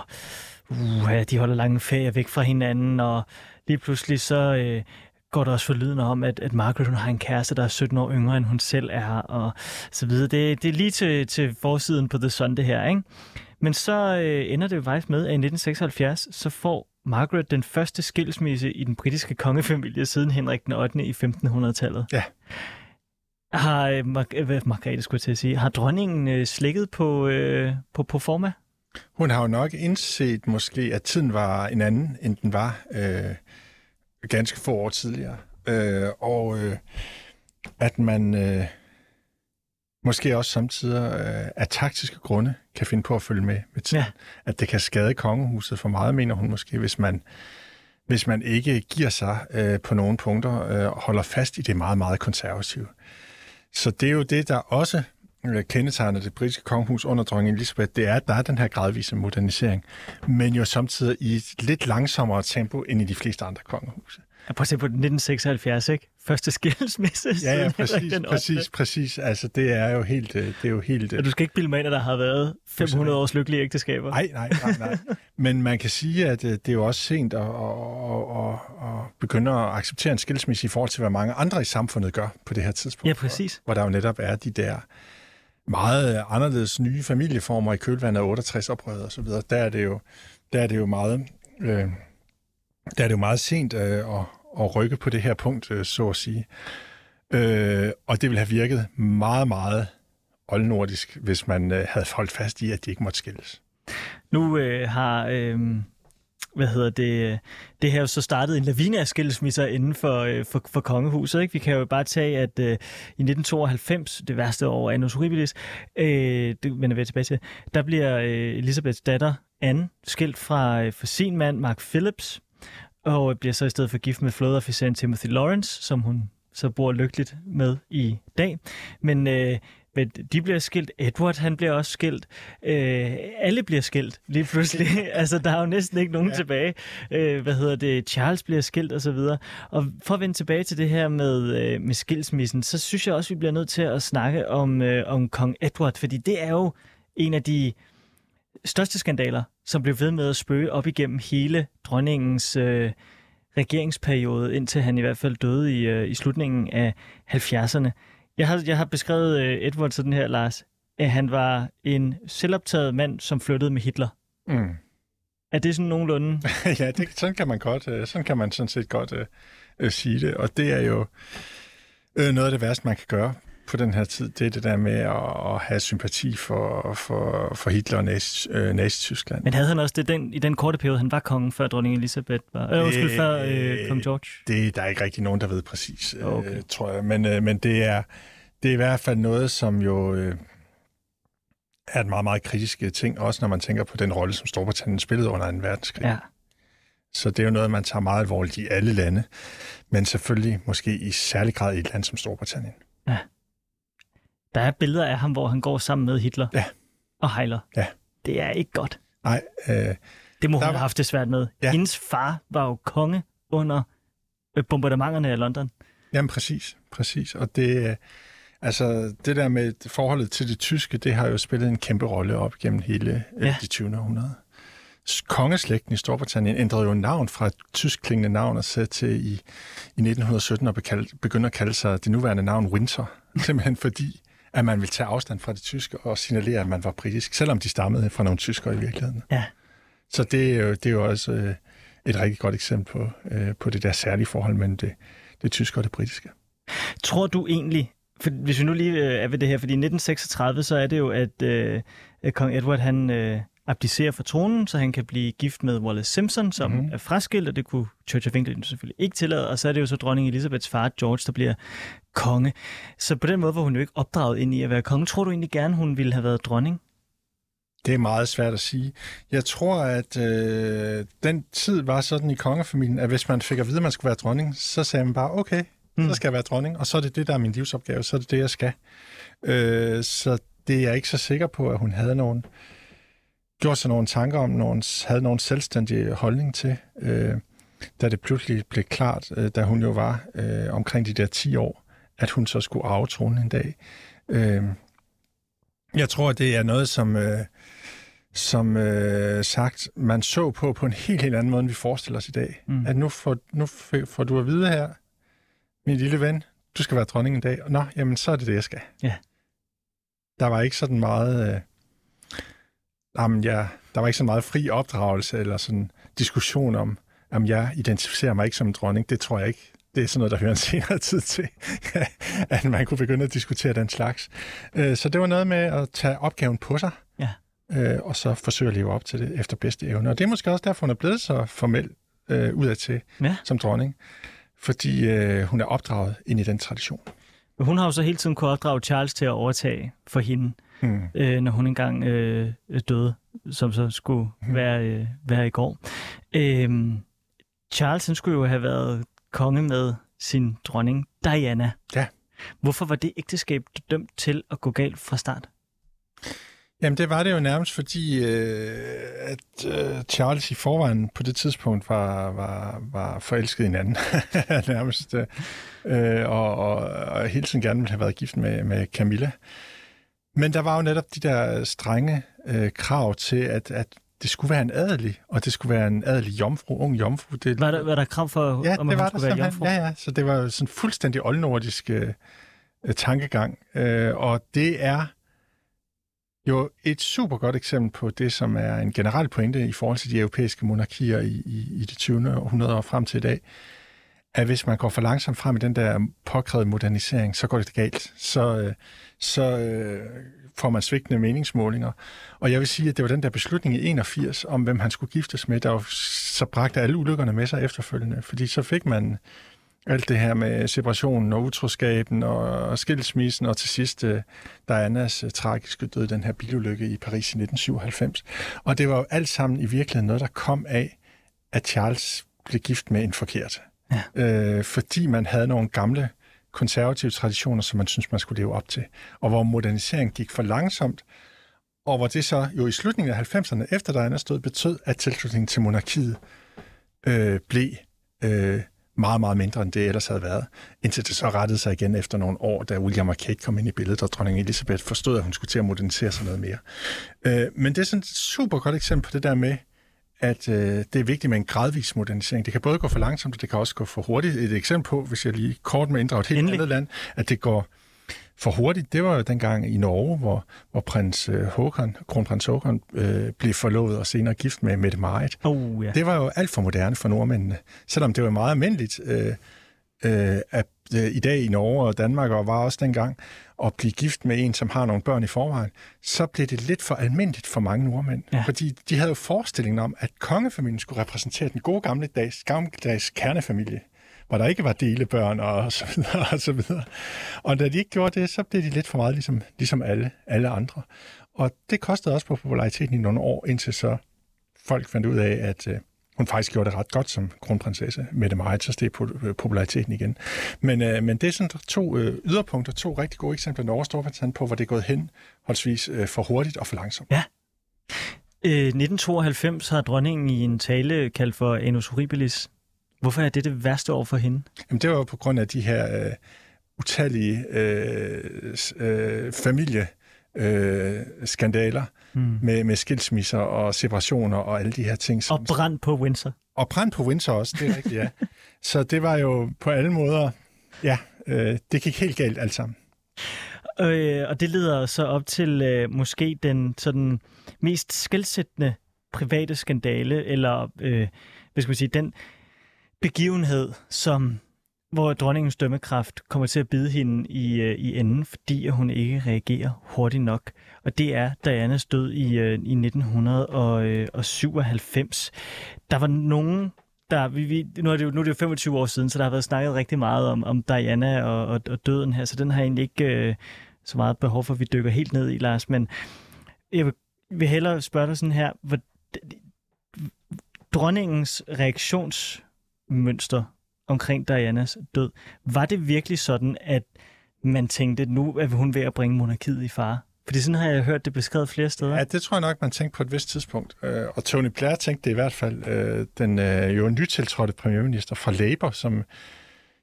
uh, de holder lange ferier væk fra hinanden, og lige pludselig så øh, går der også forlydende om, at, at Margaret hun har en kæreste, der er 17 år yngre, end hun selv er, og så videre. Det, det er lige til, til forsiden på The Sun, det her, ikke? Men så øh, ender det jo faktisk med, at i 1976, så får Margaret den første skilsmisse i den britiske kongefamilie siden Henrik den 8. i 1500-tallet. Ja. Har øh, Mar- øh, Margrethe, skulle til at sige, har dronningen øh, slikket på, øh, på, på forma? Hun har jo nok indset måske, at tiden var en anden, end den var øh, ganske få år tidligere. Øh, og øh, at man øh, måske også samtidig øh, af taktiske grunde kan finde på at følge med med tiden. Ja. At det kan skade kongehuset for meget, mener hun måske, hvis man, hvis man ikke giver sig øh, på nogle punkter øh, og holder fast i det meget, meget konservative. Så det er jo det, der også øh, kendetegner det britiske kongehus under dronning Elizabeth, det er, at der er den her gradvise modernisering, men jo samtidig i et lidt langsommere tempo end i de fleste andre kongehuse. Jeg prøver at se på 1976, ikke? Første skilsmisse. Ja, ja, præcis, den 8.. præcis, præcis. Altså, det er jo helt... øh, Det er jo helt Og du skal ikke bilde mig ind, at der har været 500 års lykkelige ægteskaber. Nej, nej, nej, nej. Men man kan sige, at øh, det er jo også sent at, at, at, at, begynde at acceptere en skilsmisse i forhold til, hvad mange andre i samfundet gør på det her tidspunkt. Ja, præcis. Hvor der jo netop er de der meget anderledes nye familieformer i kølvandet af 68-oprøret og så videre. Der er det jo, der er det jo meget... Øh, der er det jo meget sent øh, at, at rykke på det her punkt, øh, så at sige. Øh, og det ville have virket meget, meget oldnordisk, hvis man øh, havde holdt fast i, at de ikke måtte skilles. Nu øh, har, øh, hvad hedder det, det her jo så startet en lavine af skilsmisser inden for, øh, for, for kongehuset. Ikke? Vi kan jo bare tage, at øh, i 1992, det værste år af Annus Horribilis, øh, det vender vi tilbage til, der bliver øh, Elisabeths datter Anne skilt fra, øh, fra sin mand Mark Phillips, og bliver så i stedet for gift med flådeofficeren Timothy Lawrence, som hun så bor lykkeligt med i dag. Men øh, men de bliver skilt. Edward, han bliver også skilt. Øh, alle bliver skilt lige pludselig. altså, der er jo næsten ikke nogen ja. tilbage. Øh, hvad hedder det? Charles bliver skilt og så videre. Og for at vende tilbage til det her med, øh, med skilsmissen, så synes jeg også, vi bliver nødt til at snakke om, øh, om kong Edward, fordi det er jo en af de største skandaler, som blev ved med at spøge op igennem hele dronningens øh, regeringsperiode, indtil han i hvert fald døde i, øh, i slutningen af 70'erne. Jeg har, jeg har beskrevet øh, Edward sådan her, Lars, at han var en selvoptaget mand, som flyttede med Hitler. Mm. Er det sådan nogenlunde? ja, det, sådan kan man godt, øh, sådan kan man sådan set godt øh, øh, sige det. Og det er jo øh, noget af det værste, man kan gøre på den her tid. Det er det der med at, at have sympati for, for, for Hitler og øh, Nazi-Tyskland. Men havde han også det den, i den korte periode, han var kongen, før dronning Elisabeth var? Øh, undskyld, før øh, kong George? Det der er ikke rigtig nogen, der ved præcis, øh, Okay. tror jeg. Men, øh, men det, er, det er i hvert fald noget, som jo øh, er et meget, meget kritisk øh, ting, også når man tænker på den rolle, som Storbritannien spillede under 2. verdenskrig. Ja. Så det er jo noget, man tager meget alvorligt i alle lande, men selvfølgelig måske i særlig grad i et land som Storbritannien. Der er billeder af ham, hvor han går sammen med Hitler Ja. og Heiler. Ja. Det er ikke godt. Nej, øh, Det må hun Der have var- haft det svært med. Ja. Hendes far var jo konge under øh, bombardementerne af London. Jamen præcis, præcis. Og det, øh, Altså, det der med forholdet til det tyske, det har jo spillet en kæmpe rolle op gennem hele ja. Ja. det 20. århundrede. Kongeslægten i Storbritannien ændrede jo navn fra et tyskklingende navn og sagde til i, i 1917 at bekal- begynde at kalde sig det nuværende navn Windsor. Simpelthen fordi, at man ville tage afstand fra det tyske og signalere, at man var britisk, selvom de stammede fra nogle tyskere i virkeligheden. Ja. Så det er jo, det er jo også øh, et rigtig godt eksempel på, øh, på det der særlige forhold mellem det, det tyske og det britiske. Tror du egentlig, for hvis vi nu lige øh, er ved det her, fordi i 1936, så er det jo, at øh, kong Edward han øh, abdicerer fra tronen, så han kan blive gift med Wallace Simpson, som mm-hmm. er fraskilt, og det kunne Church of England selvfølgelig ikke tillade, og så er det jo så dronning Elizabeths far, George, der bliver konge. Så på den måde var hun jo ikke opdraget ind i at være konge. Tror du egentlig gerne, hun ville have været dronning? Det er meget svært at sige. Jeg tror, at øh, den tid var sådan i kongefamilien, at hvis man fik at vide, at man skulle være dronning, så sagde man bare, okay, mm. så skal jeg være dronning, og så er det det, der er min livsopgave, så er det det, jeg skal. Øh, så det er jeg ikke så sikker på, at hun havde nogen, gjort sig nogle tanker om, nogen, havde nogen selvstændig holdning til, øh, da det pludselig blev klart, øh, da hun jo var øh, omkring de der 10 år, at hun så skulle arve tronen en dag. Øh, jeg tror, det er noget, som, øh, som øh, sagt, man så på på en helt, helt anden måde, end vi forestiller os i dag. Mm. At nu får, nu får du at vide her, min lille ven, du skal være dronning en dag. Nå, jamen, så er det det, jeg skal. Ja. Der var ikke sådan meget... Øh, jamen, ja, der var ikke så meget fri opdragelse eller sådan diskussion om, om jeg identificerer mig ikke som en dronning. Det tror jeg ikke. Det er sådan noget, der hører en senere tid til, at man kunne begynde at diskutere den slags. Øh, Så det var noget med at tage opgaven på sig, Ja. øh, og så forsøge at leve op til det efter bedste evne. Og det er måske også derfor, hun er blevet så formel øh, udadtil Ja. som dronning, fordi øh, hun er opdraget ind i den tradition. Hun har jo så hele tiden kunne opdrage Charles til at overtage for hende, Hmm. øh, når hun engang øh, døde, som så skulle Mhm. være, øh, være i går. Øh, Charles han skulle jo have været konge med sin dronning Diana. Ja. Hvorfor var det ægteskab dømt til at gå galt fra start? Jamen, det var det jo nærmest, fordi øh, at øh, Charles i forvejen på det tidspunkt var, var, var forelsket i hinanden, nærmest, øh, og, og, og hele tiden gerne ville have været gift med, med Camilla. Men der var jo netop de der strenge øh, krav til, at, at det skulle være en adelig, og det skulle være en adelig jomfru, ung jomfru. Det, Var der, var der krav for, Ja, om det var hun der skulle være jomfru? Ja, ja. Så det var sådan fuldstændig oldnordisk øh, tankegang. Øh, og det er jo et super godt eksempel på det, som er en generel pointe i forhold til de europæiske monarkier i, i, i det 20. århundrede og frem til i dag, at hvis man går for langsomt frem i den der påkrævede modernisering, så går det galt. Så, øh, så øh, får man svigtende meningsmålinger. Og jeg vil sige, at det var den der beslutning i 81 om, hvem han skulle giftes med, der jo så bragte alle ulykkerne med sig efterfølgende. Fordi så fik man alt det her med separationen og utroskaben og skilsmissen, og til sidst uh, Dianas uh, tragiske død, den her bilulykke i Paris i 1997. Og det var jo alt sammen i virkeligheden noget, der kom af, at Charles blev gift med en forkert. Ja. Øh, fordi man havde nogle gamle konservative traditioner, som man synes man skulle leve op til. Og hvor moderniseringen gik for langsomt, og hvor det så jo i slutningen af 90'erne, efter Diana stod, betød, at tilslutningen til monarkiet øh, blev øh, meget, meget mindre, end det ellers havde været. Indtil det så rettede sig igen efter nogle år, da William og Kate kom ind i billedet, og dronning Elizabeth forstod, at hun skulle til at modernisere sig noget mere. Øh, men det er sådan et super godt eksempel på det der med, at øh, det er vigtigt med en gradvis modernisering. Det kan både gå for langsomt, og det kan også gå for hurtigt. Et eksempel på, hvis jeg lige kort med inddrage et helt Endelig. andet land, at det går for hurtigt, det var jo dengang i Norge, hvor, hvor prins øh, Håkon, kronprins Håkon, øh, blev forlovet og senere gift med Mette Marit. Oh, ja. Det var jo alt for moderne for nordmændene. Selvom det var meget almindeligt øh, øh, at øh, i dag i Norge og Danmark, og var også dengang, at blive gift med en, som har nogle børn i forvejen, så blev det lidt for almindeligt for mange nordmænd. Ja. Fordi de havde jo forestillingen om, at kongefamilien skulle repræsentere den gode gamle dags, gammeldags kernefamilie hvor der ikke var delebørn og så videre og så videre. Og da de ikke gjorde det, så blev de lidt for meget ligesom, ligesom alle, alle andre. Og det kostede også på populariteten i nogle år, indtil så folk fandt ud af, at øh, hun faktisk gjorde det ret godt som kronprinsesse. Mette Marit, så steg øh, populariteten igen. Men, øh, men det er sådan to øh, yderpunkter, to rigtig gode eksempler, Norge og Storbritannien på, hvor det er gået hen, holdsvis øh, for hurtigt og for langsomt. Ja. Øh, 1992 har dronningen i en tale kaldt for Annus Horribilis. Hvorfor er det det værste år for hende? Jamen, det var jo på grund af de her øh, utallige øh, øh, familie øh, skandaler Mm. med, med skilsmisser og separationer og alle de her ting. Som, Og brand på Windsor. og brand på Windsor også, det er rigtigt, ja. Så det var jo på alle måder, ja, øh, det gik helt galt alt sammen. Øh, og det leder så op til øh, måske den sådan mest skældsættende private skandale, eller øh, hvad skal man sige, den begivenhed, som hvor dronningens dømmekraft kommer til at bide hende i, øh, i enden, fordi at hun ikke reagerer hurtigt nok. Og det er Dianas død i, øh, i 1997. Der var nogen, der, vi, vi, nu, er det jo, nu er det jo 25 år siden, så der har været snakket rigtig meget om, om Diana og, og, og døden her, så den har jeg egentlig ikke øh, så meget behov for, at vi dykker helt ned i, Lars. Men jeg vil, vil hellere spørge dig sådan her, hvor, dronningens reaktionsmønster omkring Dianas død, var det virkelig sådan, at man tænkte, nu er hun ved at bringe monarkiet i fare? Fordi sådan har jeg hørt det beskrevet flere steder. Ja, det tror jeg nok, man tænkte på et vist tidspunkt. Øh, Og Tony Blair tænkte det i hvert fald. Øh, Den øh, jo nytiltrådte premierminister fra Labour, som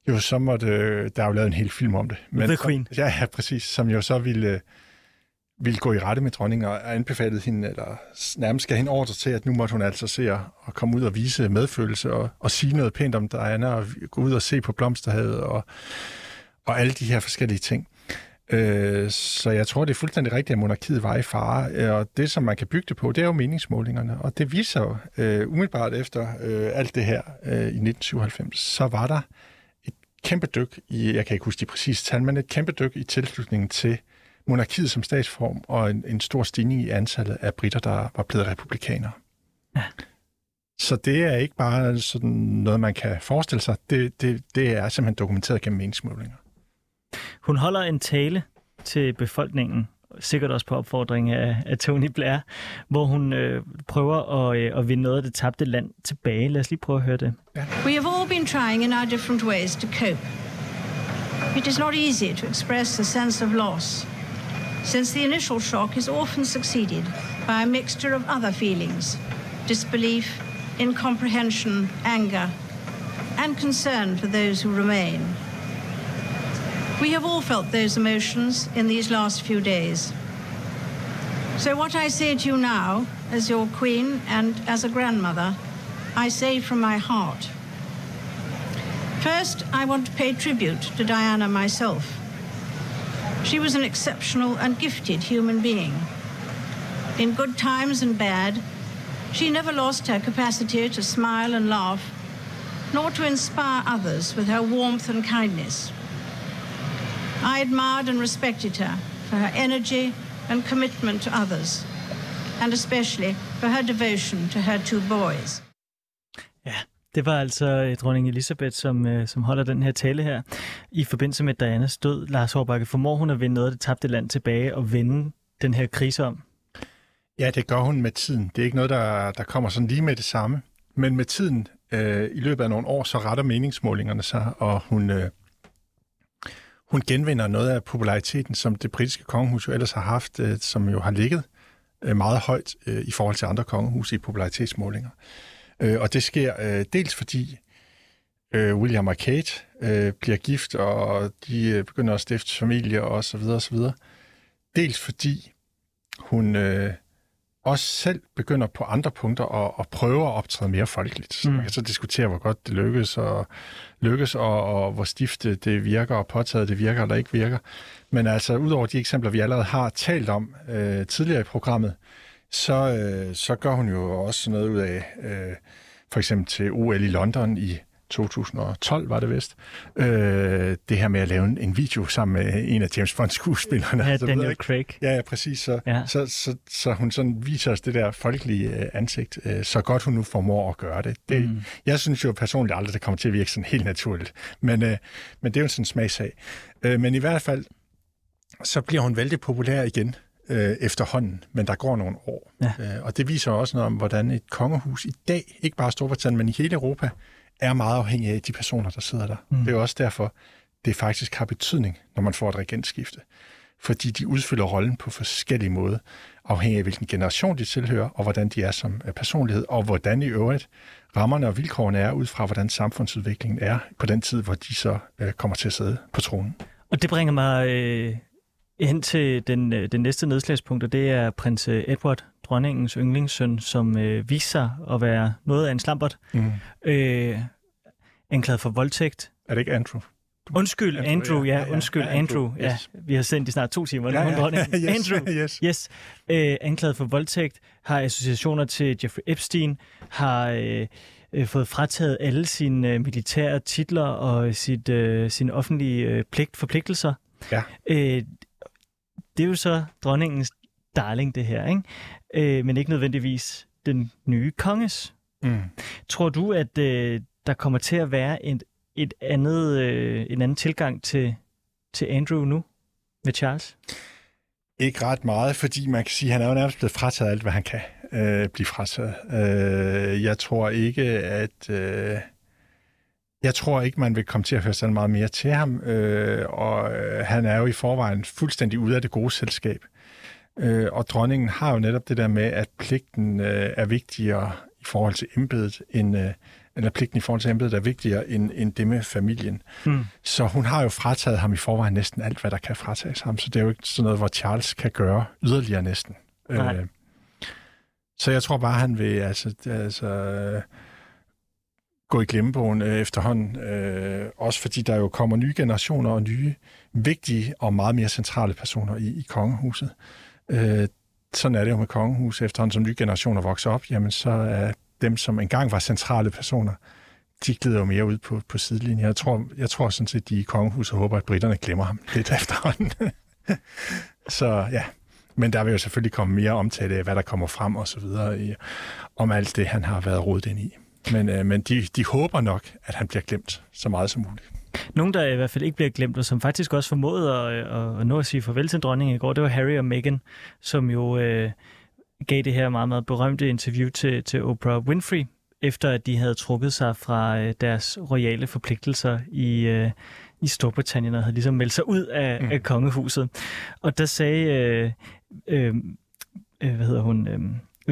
jo så måtte... Der er jo lavet en hel film om det. The Queen. Ja, ja, præcis. Som jo så ville, ville gå i rette med dronningen og anbefalede hende, eller nærmest gav hende ordre til, at nu måtte hun altså se at, at komme ud og vise medfølelse og, og sige noget pænt om Diana og gå ud og se på blomsterhavet og, og alle de her forskellige ting. Øh, så jeg tror, det er fuldstændig rigtigt, at monarkiet var i fare, øh, og det, som man kan bygge det på, det er jo meningsmålingerne, og det viser jo øh, umiddelbart efter øh, alt det her øh, i 1997, så var der et kæmpe dyk i, jeg kan ikke huske de præcise tal, men et kæmpe dyk i tilslutningen til monarkiet som statsform, og en, en stor stigning i antallet af britter, der var blevet republikanere. Ja. Så det er ikke bare sådan noget, man kan forestille sig. Det, det, det er simpelthen dokumenteret gennem meningsmålinger. Hun holder en tale til befolkningen, sikkert også på opfordring af, af Tony Blair, hvor hun øh, prøver at, øh, at vinde noget af det tabte land tilbage. Lad os lige prøve at høre det. We have all been trying in our different ways to cope. It is not easy to express a sense of loss, since the initial shock is often succeeded by a mixture of other feelings disbelief, incomprehension, anger, and concern for those who remain. We have all felt those emotions in these last few days. So, what I say to you now, as your queen and as a grandmother, I say from my heart. First, I want to pay tribute to Diana myself. She was an exceptional and gifted human being. In good times and bad, she never lost her capacity to smile and laugh, nor to inspire others with her warmth and kindness. I admired and respected her for her energy and commitment to others, and especially for her devotion to her two boys. Det var altså øh, dronning Elisabeth, som, øh, som holder den her tale her. I forbindelse med Dianas død, Lars Hårbakke, formår hun at vinde noget af det tabte land tilbage og vende den her krise om? Ja, det gør hun med tiden. Det er ikke noget, der, der kommer sådan lige med det samme. Men med tiden, øh, i løbet af nogle år, så retter meningsmålingerne sig, og hun, øh, hun genvinder noget af populariteten, som det britiske kongehus jo ellers har haft, øh, som jo har ligget øh, meget højt øh, i forhold til andre kongehus i popularitetsmålinger. Øh, og det sker øh, dels fordi øh, William og Kate øh, bliver gift, og de øh, begynder at stifte familie og så videre og så videre. Dels fordi hun øh, også selv begynder på andre punkter at, at prøve at optræde mere folkeligt. Så Mm. man kan så diskutere, hvor godt det lykkes, og, lykkes og, og hvor stift det, det virker, og påtaget det virker eller ikke virker. Men altså, udover de eksempler, vi allerede har talt om øh, tidligere i programmet, så, øh, så gør hun jo også noget ud af, øh, for eksempel til OL i London i 2012 var det vist, øh, det her med at lave en, en video sammen med en af James Bond skuespillerne. Ja, så Daniel? Craig. Ja, ja, præcis. Så, Ja. ja. Så, så, så hun sådan viser os det der folkelige øh, ansigt, øh, så godt hun nu formår at gøre det. det mm. Jeg synes jo personligt aldrig, det kommer til at virke sådan helt naturligt. Men, øh, men det er jo sådan en smagsag. Øh, men i hvert fald, så bliver hun vældig populær igen øh, efterhånden, men der går nogle år. Ja. Øh, og det viser også noget om, hvordan et kongehus i dag, ikke bare Storbritannien, men i hele Europa, er meget afhængig af de personer, der sidder der. Mm. Det er også derfor, det faktisk har betydning, når man får et regentskifte. Fordi de udfylder rollen på forskellige måder, afhængig af hvilken generation de tilhører, og hvordan de er som øh, personlighed, og hvordan i øvrigt rammerne og vilkårene er, ud fra hvordan samfundsudviklingen er på den tid, hvor de så øh, kommer til at sidde på tronen. Og det bringer mig øh, hen til den, øh, den næste nedslagspunkt, og det er prins øh, Edward, dronningens yndlingssøn, som øh, viser sig at være noget af en slampert. Mm. Øh, anklaget for voldtægt. Er det ikke Andrew? Undskyld, Andrew, Andrew, ja, ja, ja, ja, undskyld, ja, Andrew. Andrew, Ja, yes. vi har sendt i snart to timer. Ja, ja, yes, Andrew, yes. yes. Øh, anklaget for voldtægt, har associationer til Jeffrey Epstein, har øh, øh, fået frataget alle sine øh, militære titler og sit, øh, sine offentlige øh, pligt, forpligtelser. Ja. Øh, det er jo så dronningens darling, det her, ikke? Øh, men ikke nødvendigvis den nye konges. Mm. Tror du, at øh, der kommer til at være et, et andet, øh, en anden tilgang til, til Andrew nu med Charles? Ikke ret meget, fordi man kan sige, at han er jo nærmest blevet frataget alt, hvad han kan øh, blive frataget. Øh, jeg tror ikke, at... Øh, jeg tror ikke, man vil komme til at høre sådan meget mere til ham, øh, og øh, han er jo i forvejen fuldstændig ude af det gode selskab. Øh, og dronningen har jo netop det der med, at pligten øh, er vigtigere i forhold til embedet, end, øh, eller pligten i forhold til embedet er vigtigere end, end det med familien. Mm. Så hun har jo frataget ham i forvejen næsten alt, hvad der kan fratages ham. Så det er jo ikke sådan noget, hvor Charles kan gøre yderligere næsten. Nej. Øh, så jeg tror bare, han vil altså, altså øh, gå i glemmebogen øh, efterhånden. Øh, også fordi der jo kommer nye generationer og nye vigtige og meget mere centrale personer i, i kongehuset. Øh, sådan er det jo med kongehuset. Efterhånden som nye generationer vokser op, jamen så er dem, som engang var centrale personer, de glider jo mere ud på, på sidelinjen. Jeg tror, jeg tror sådan set, de i kongehuset håber, at britterne glemmer ham lidt efterhånden. så ja, men der vil jo selvfølgelig komme mere omtale af, hvad der kommer frem og så videre i, om alt det, han har været rodet ind i. Men, øh, men de, de håber nok, at han bliver glemt så meget som muligt. Nogen, der i hvert fald ikke bliver glemt, og som faktisk også formåede at, at, at nå at sige farvel til dronningen i går, det var Harry og Meghan, som jo øh, gav det her meget, meget berømte interview til, til Oprah Winfrey, efter at de havde trukket sig fra øh, deres royale forpligtelser i, øh, i Storbritannien og havde ligesom meldt sig ud af, mm. af kongehuset. Og der sagde, øh, øh, øh, hvad hedder hun, øh,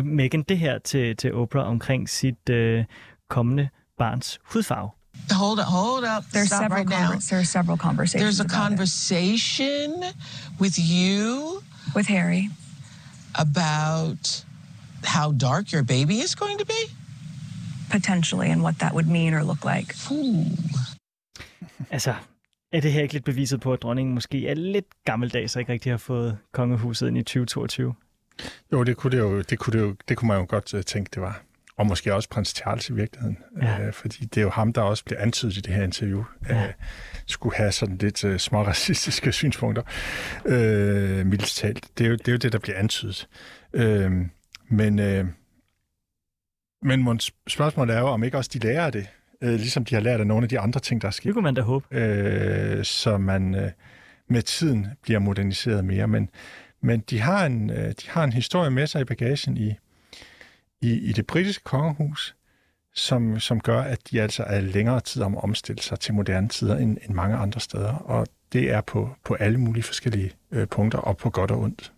Meghan det her til, til Oprah omkring sit øh, kommende barns hudfarve. Hold up, hold up. There's Stop several right now. there are several conversations. There's a about it. conversation with you with Harry about how dark your baby is going to be. potentially and what that would mean or look like. Altså, er det her ikke lidt beviset på, at dronningen måske er lidt gammeldags og ikke rigtig har fået kongehuset ind i 2022? Jo, det kunne, det jo, det kunne, det jo, det kunne man jo godt uh, tænke, det var. Og måske også prins Charles i virkeligheden. Ja. Øh, fordi det er jo ham, der også bliver antydet i det her interview. Ja. Øh, skulle have sådan lidt uh, små racistiske synspunkter. Øh, mildt talt. Det er, jo, det er jo det, der bliver antydet. Øh, men øh, men spørgsmålet er jo, om ikke også de lærer det. Øh, ligesom de har lært af nogle af de andre ting, der er sket. Det kunne man da håbe. Øh, så man øh, med tiden bliver moderniseret mere. Men, men de, har en, øh, de har en historie med sig i bagagen i, i, i det britiske kongehus, som, som gør, at de altså er længere tid om at omstille sig til moderne tider end, end mange andre steder. Og det er på, på alle mulige forskellige øh, punkter, og på godt og ondt.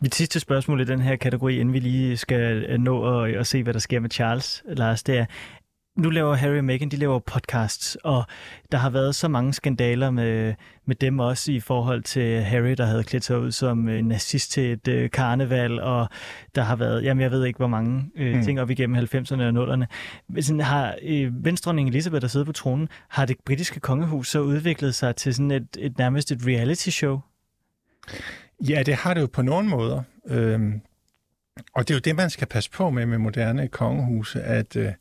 Mit sidste spørgsmål i den her kategori, inden vi lige skal øh, nå at, at se, hvad der sker med Charles, Lars, det er, nu laver Harry og Meghan, de laver podcasts, og der har været så mange skandaler med, med dem også i forhold til Harry, der havde klædt sig ud som øh, nazist til et øh, karneval, og der har været, jamen jeg ved ikke, hvor mange øh, Mm. ting op igennem 90'erne og 0'erne. Men Sådan, har øh, venstronning Elisabeth, der sidder på tronen, har det britiske kongehus så udviklet sig til sådan et, et nærmest et reality show? Ja, det har det jo på nogle måder. Øhm, og det er jo det, man skal passe på med med moderne kongehuse, at, øh,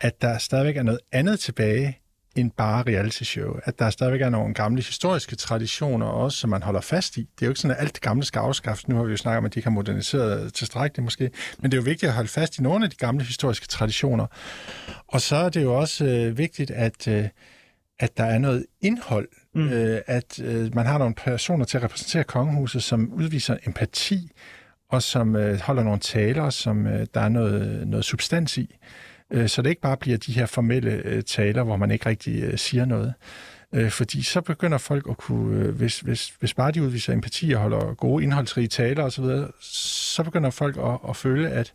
at der stadigvæk er noget andet tilbage end bare reality show. At der stadigvæk er nogle gamle historiske traditioner også, som man holder fast i. Det er jo ikke sådan, at alt det gamle skal afskaffes. Nu har vi jo snakket om, at de ikke har moderniseret tilstrækkeligt måske. Men det er jo vigtigt at holde fast i nogle af de gamle historiske traditioner. Og så er det jo også øh, vigtigt, at, øh, at der er noget indhold. Mm. Øh, at øh, man har nogle personer til at repræsentere kongehuset, som udviser empati, og som øh, holder nogle taler, som øh, der er noget, noget substans i. Øh, så det ikke bare bliver de her formelle øh, taler, hvor man ikke rigtig øh, siger noget. Fordi så begynder folk at kunne, hvis, hvis, hvis bare de udviser empati og holder gode indholdsrige taler osv., så begynder folk at, at føle, at,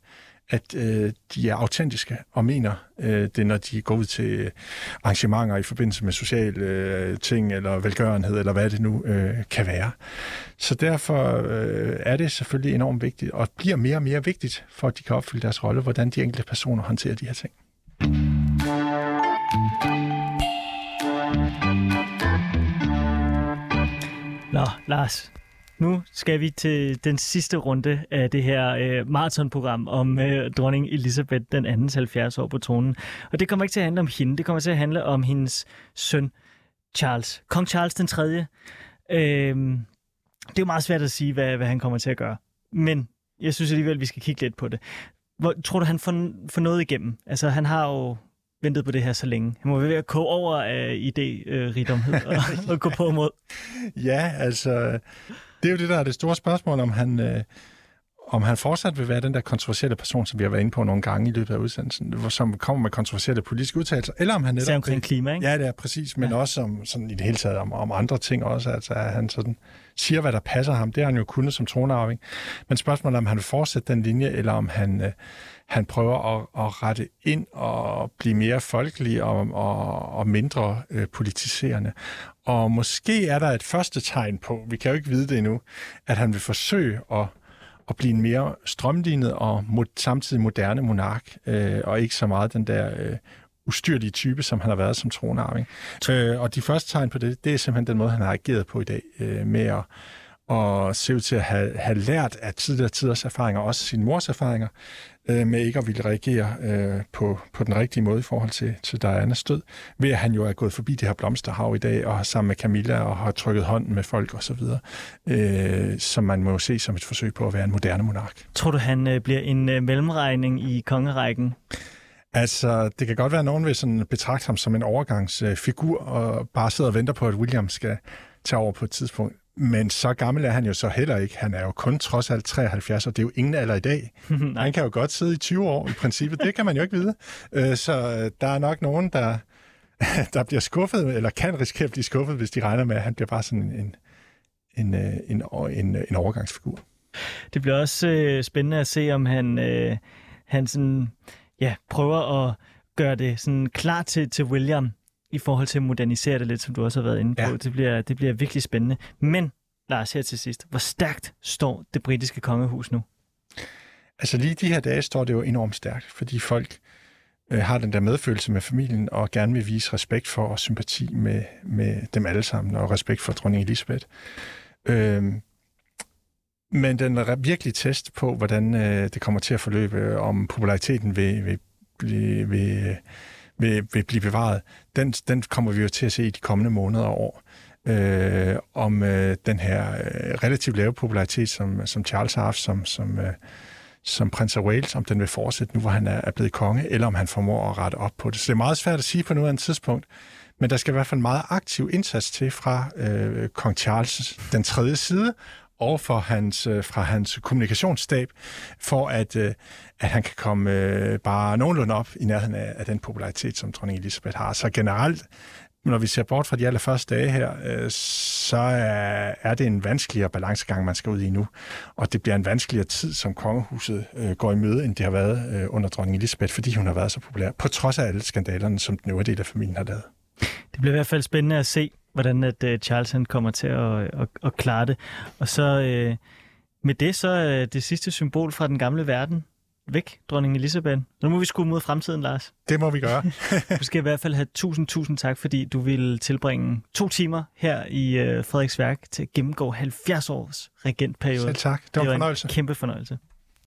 at øh, de er autentiske og mener øh, det, når de går ud til øh, arrangementer i forbindelse med sociale øh, ting, eller velgørenhed, eller hvad det nu øh, kan være. Så derfor øh, er det selvfølgelig enormt vigtigt, og bliver mere og mere vigtigt, for at de kan opfylde deres rolle, hvordan de enkelte personer håndterer de her ting. Nå, Lars. Nu skal vi til den sidste runde af det her øh, maratonprogram om øh, dronning Elisabeth den andens 70 år på tronen. Og det kommer ikke til at handle om hende, det kommer til at handle om hendes søn Charles. Kong Charles den 3. Øh, det er jo meget svært at sige, hvad, hvad han kommer til at gøre. Men jeg synes alligevel, vi skal kigge lidt på det. Hvor, tror du, han får, får noget igennem? Altså, han har jo ventet på det her så længe. Han må være ved at koge over af idérigdomhed og, og gå på mod. Ja, altså, det er jo det, der er det store spørgsmål, om han, øh, om han fortsat vil være den der kontroversielle person, som vi har været inde på nogle gange i løbet af udsendelsen, som kommer med kontroversielle politiske udtalelser, eller om han netop... Omkring klima, ikke? Ja, det er præcis, men ja. også om, sådan i det hele taget om, om andre ting også, altså at han sådan siger, hvad der passer ham. Det har han jo kunnet som tronarving. Men spørgsmålet er, om han vil fortsætte den linje, eller om han, øh, han prøver at, at rette ind og blive mere folkelig og, og, og mindre øh, politiserende. Og måske er der et første tegn på, vi kan jo ikke vide det endnu, at han vil forsøge at at blive en mere strømlignet og mod, samtidig moderne monark, øh, og ikke så meget den der øh, ustyrlige type, som han har været som tronarving. Øh, og de første tegn på det, det er simpelthen den måde, han har ageret på i dag, øh, med at og se ud til at have, have lært af tidligere tiders erfaringer, også sin mors erfaringer, øh, med ikke at ville reagere øh, på, på den rigtige måde i forhold til, til Dianas død, ved at han jo er gået forbi det her blomsterhav i dag, og har sammen med Camilla og har trykket hånden med folk osv., øh, som man må se som et forsøg på at være en moderne monark. Tror du, han øh, bliver en øh, mellemregning i kongerækken? Altså, det kan godt være, at nogen vil sådan betragte ham som en overgangsfigur, og bare sidder og venter på, at William skal tage over på et tidspunkt. Men så gammel er han jo så heller ikke. Han er jo kun trods alt 73, og det er jo ingen alder i dag. han kan jo godt sidde i 20 år i princippet. Det kan man jo ikke vide. Øh, Så øh, der er nok nogen, der, der bliver skuffet, eller kan risikere at blive skuffet, hvis de regner med, at han bliver bare sådan en, en, øh, en, en, en overgangsfigur. Det bliver også øh, spændende at se, om han, øh, han sådan, ja, prøver at gøre det sådan klar til, til William i forhold til at modernisere det lidt, som du også har været inde på. Ja. Det, bliver, det bliver virkelig spændende. Men, Lars, her til sidst. Hvor stærkt står det britiske kongehus nu? Altså lige de her dage står det jo enormt stærkt, fordi folk øh, har den der medfølelse med familien og gerne vil vise respekt for og sympati med, med dem alle sammen, og respekt for dronning Elisabeth. Øhm, men den er virkelig test på, hvordan øh, det kommer til at forløbe, øh, om populariteten vil, vil, vil, vil, vil, vil blive bevaret, den, den kommer vi jo til at se i de kommende måneder og år. Øh, om øh, den her øh, relativt lave popularitet, som, som Charles har haft som, som, øh, som prins af Wales, om den vil fortsætte nu, hvor han er, er blevet konge, eller om han formår at rette op på det. Så det er meget svært at sige på noget tidspunkt, men der skal i hvert fald en meget aktiv indsats til fra øh, kong Charles den tredje side, og for hans, øh, fra hans kommunikationsstab, for at, øh, at han kan komme øh, bare nogenlunde op i nærheden af, af den popularitet, som dronning Elisabeth har. Så generelt, når vi ser bort fra de allerførste dage her, så er, det en vanskeligere balancegang, man skal ud i nu. Og det bliver en vanskeligere tid, som kongehuset går i møde, end det har været under dronning Elisabeth, fordi hun har været så populær, på trods af alle skandalerne, som den øvrige del af familien har lavet. Det bliver i hvert fald spændende at se, hvordan at, uh, Charles han kommer til at, at, at klare det. Og så uh, med det, så er det sidste symbol fra den gamle verden væk, dronning Elisabeth. Nu må vi skue mod fremtiden, Lars. Det må vi gøre. du skal i hvert fald have tusind, tusind tak, fordi du ville tilbringe to timer her i uh, Frederiksværk til at gennemgå 70 års regentperiode. Selv tak. Det var en det var fornøjelse. en kæmpe fornøjelse.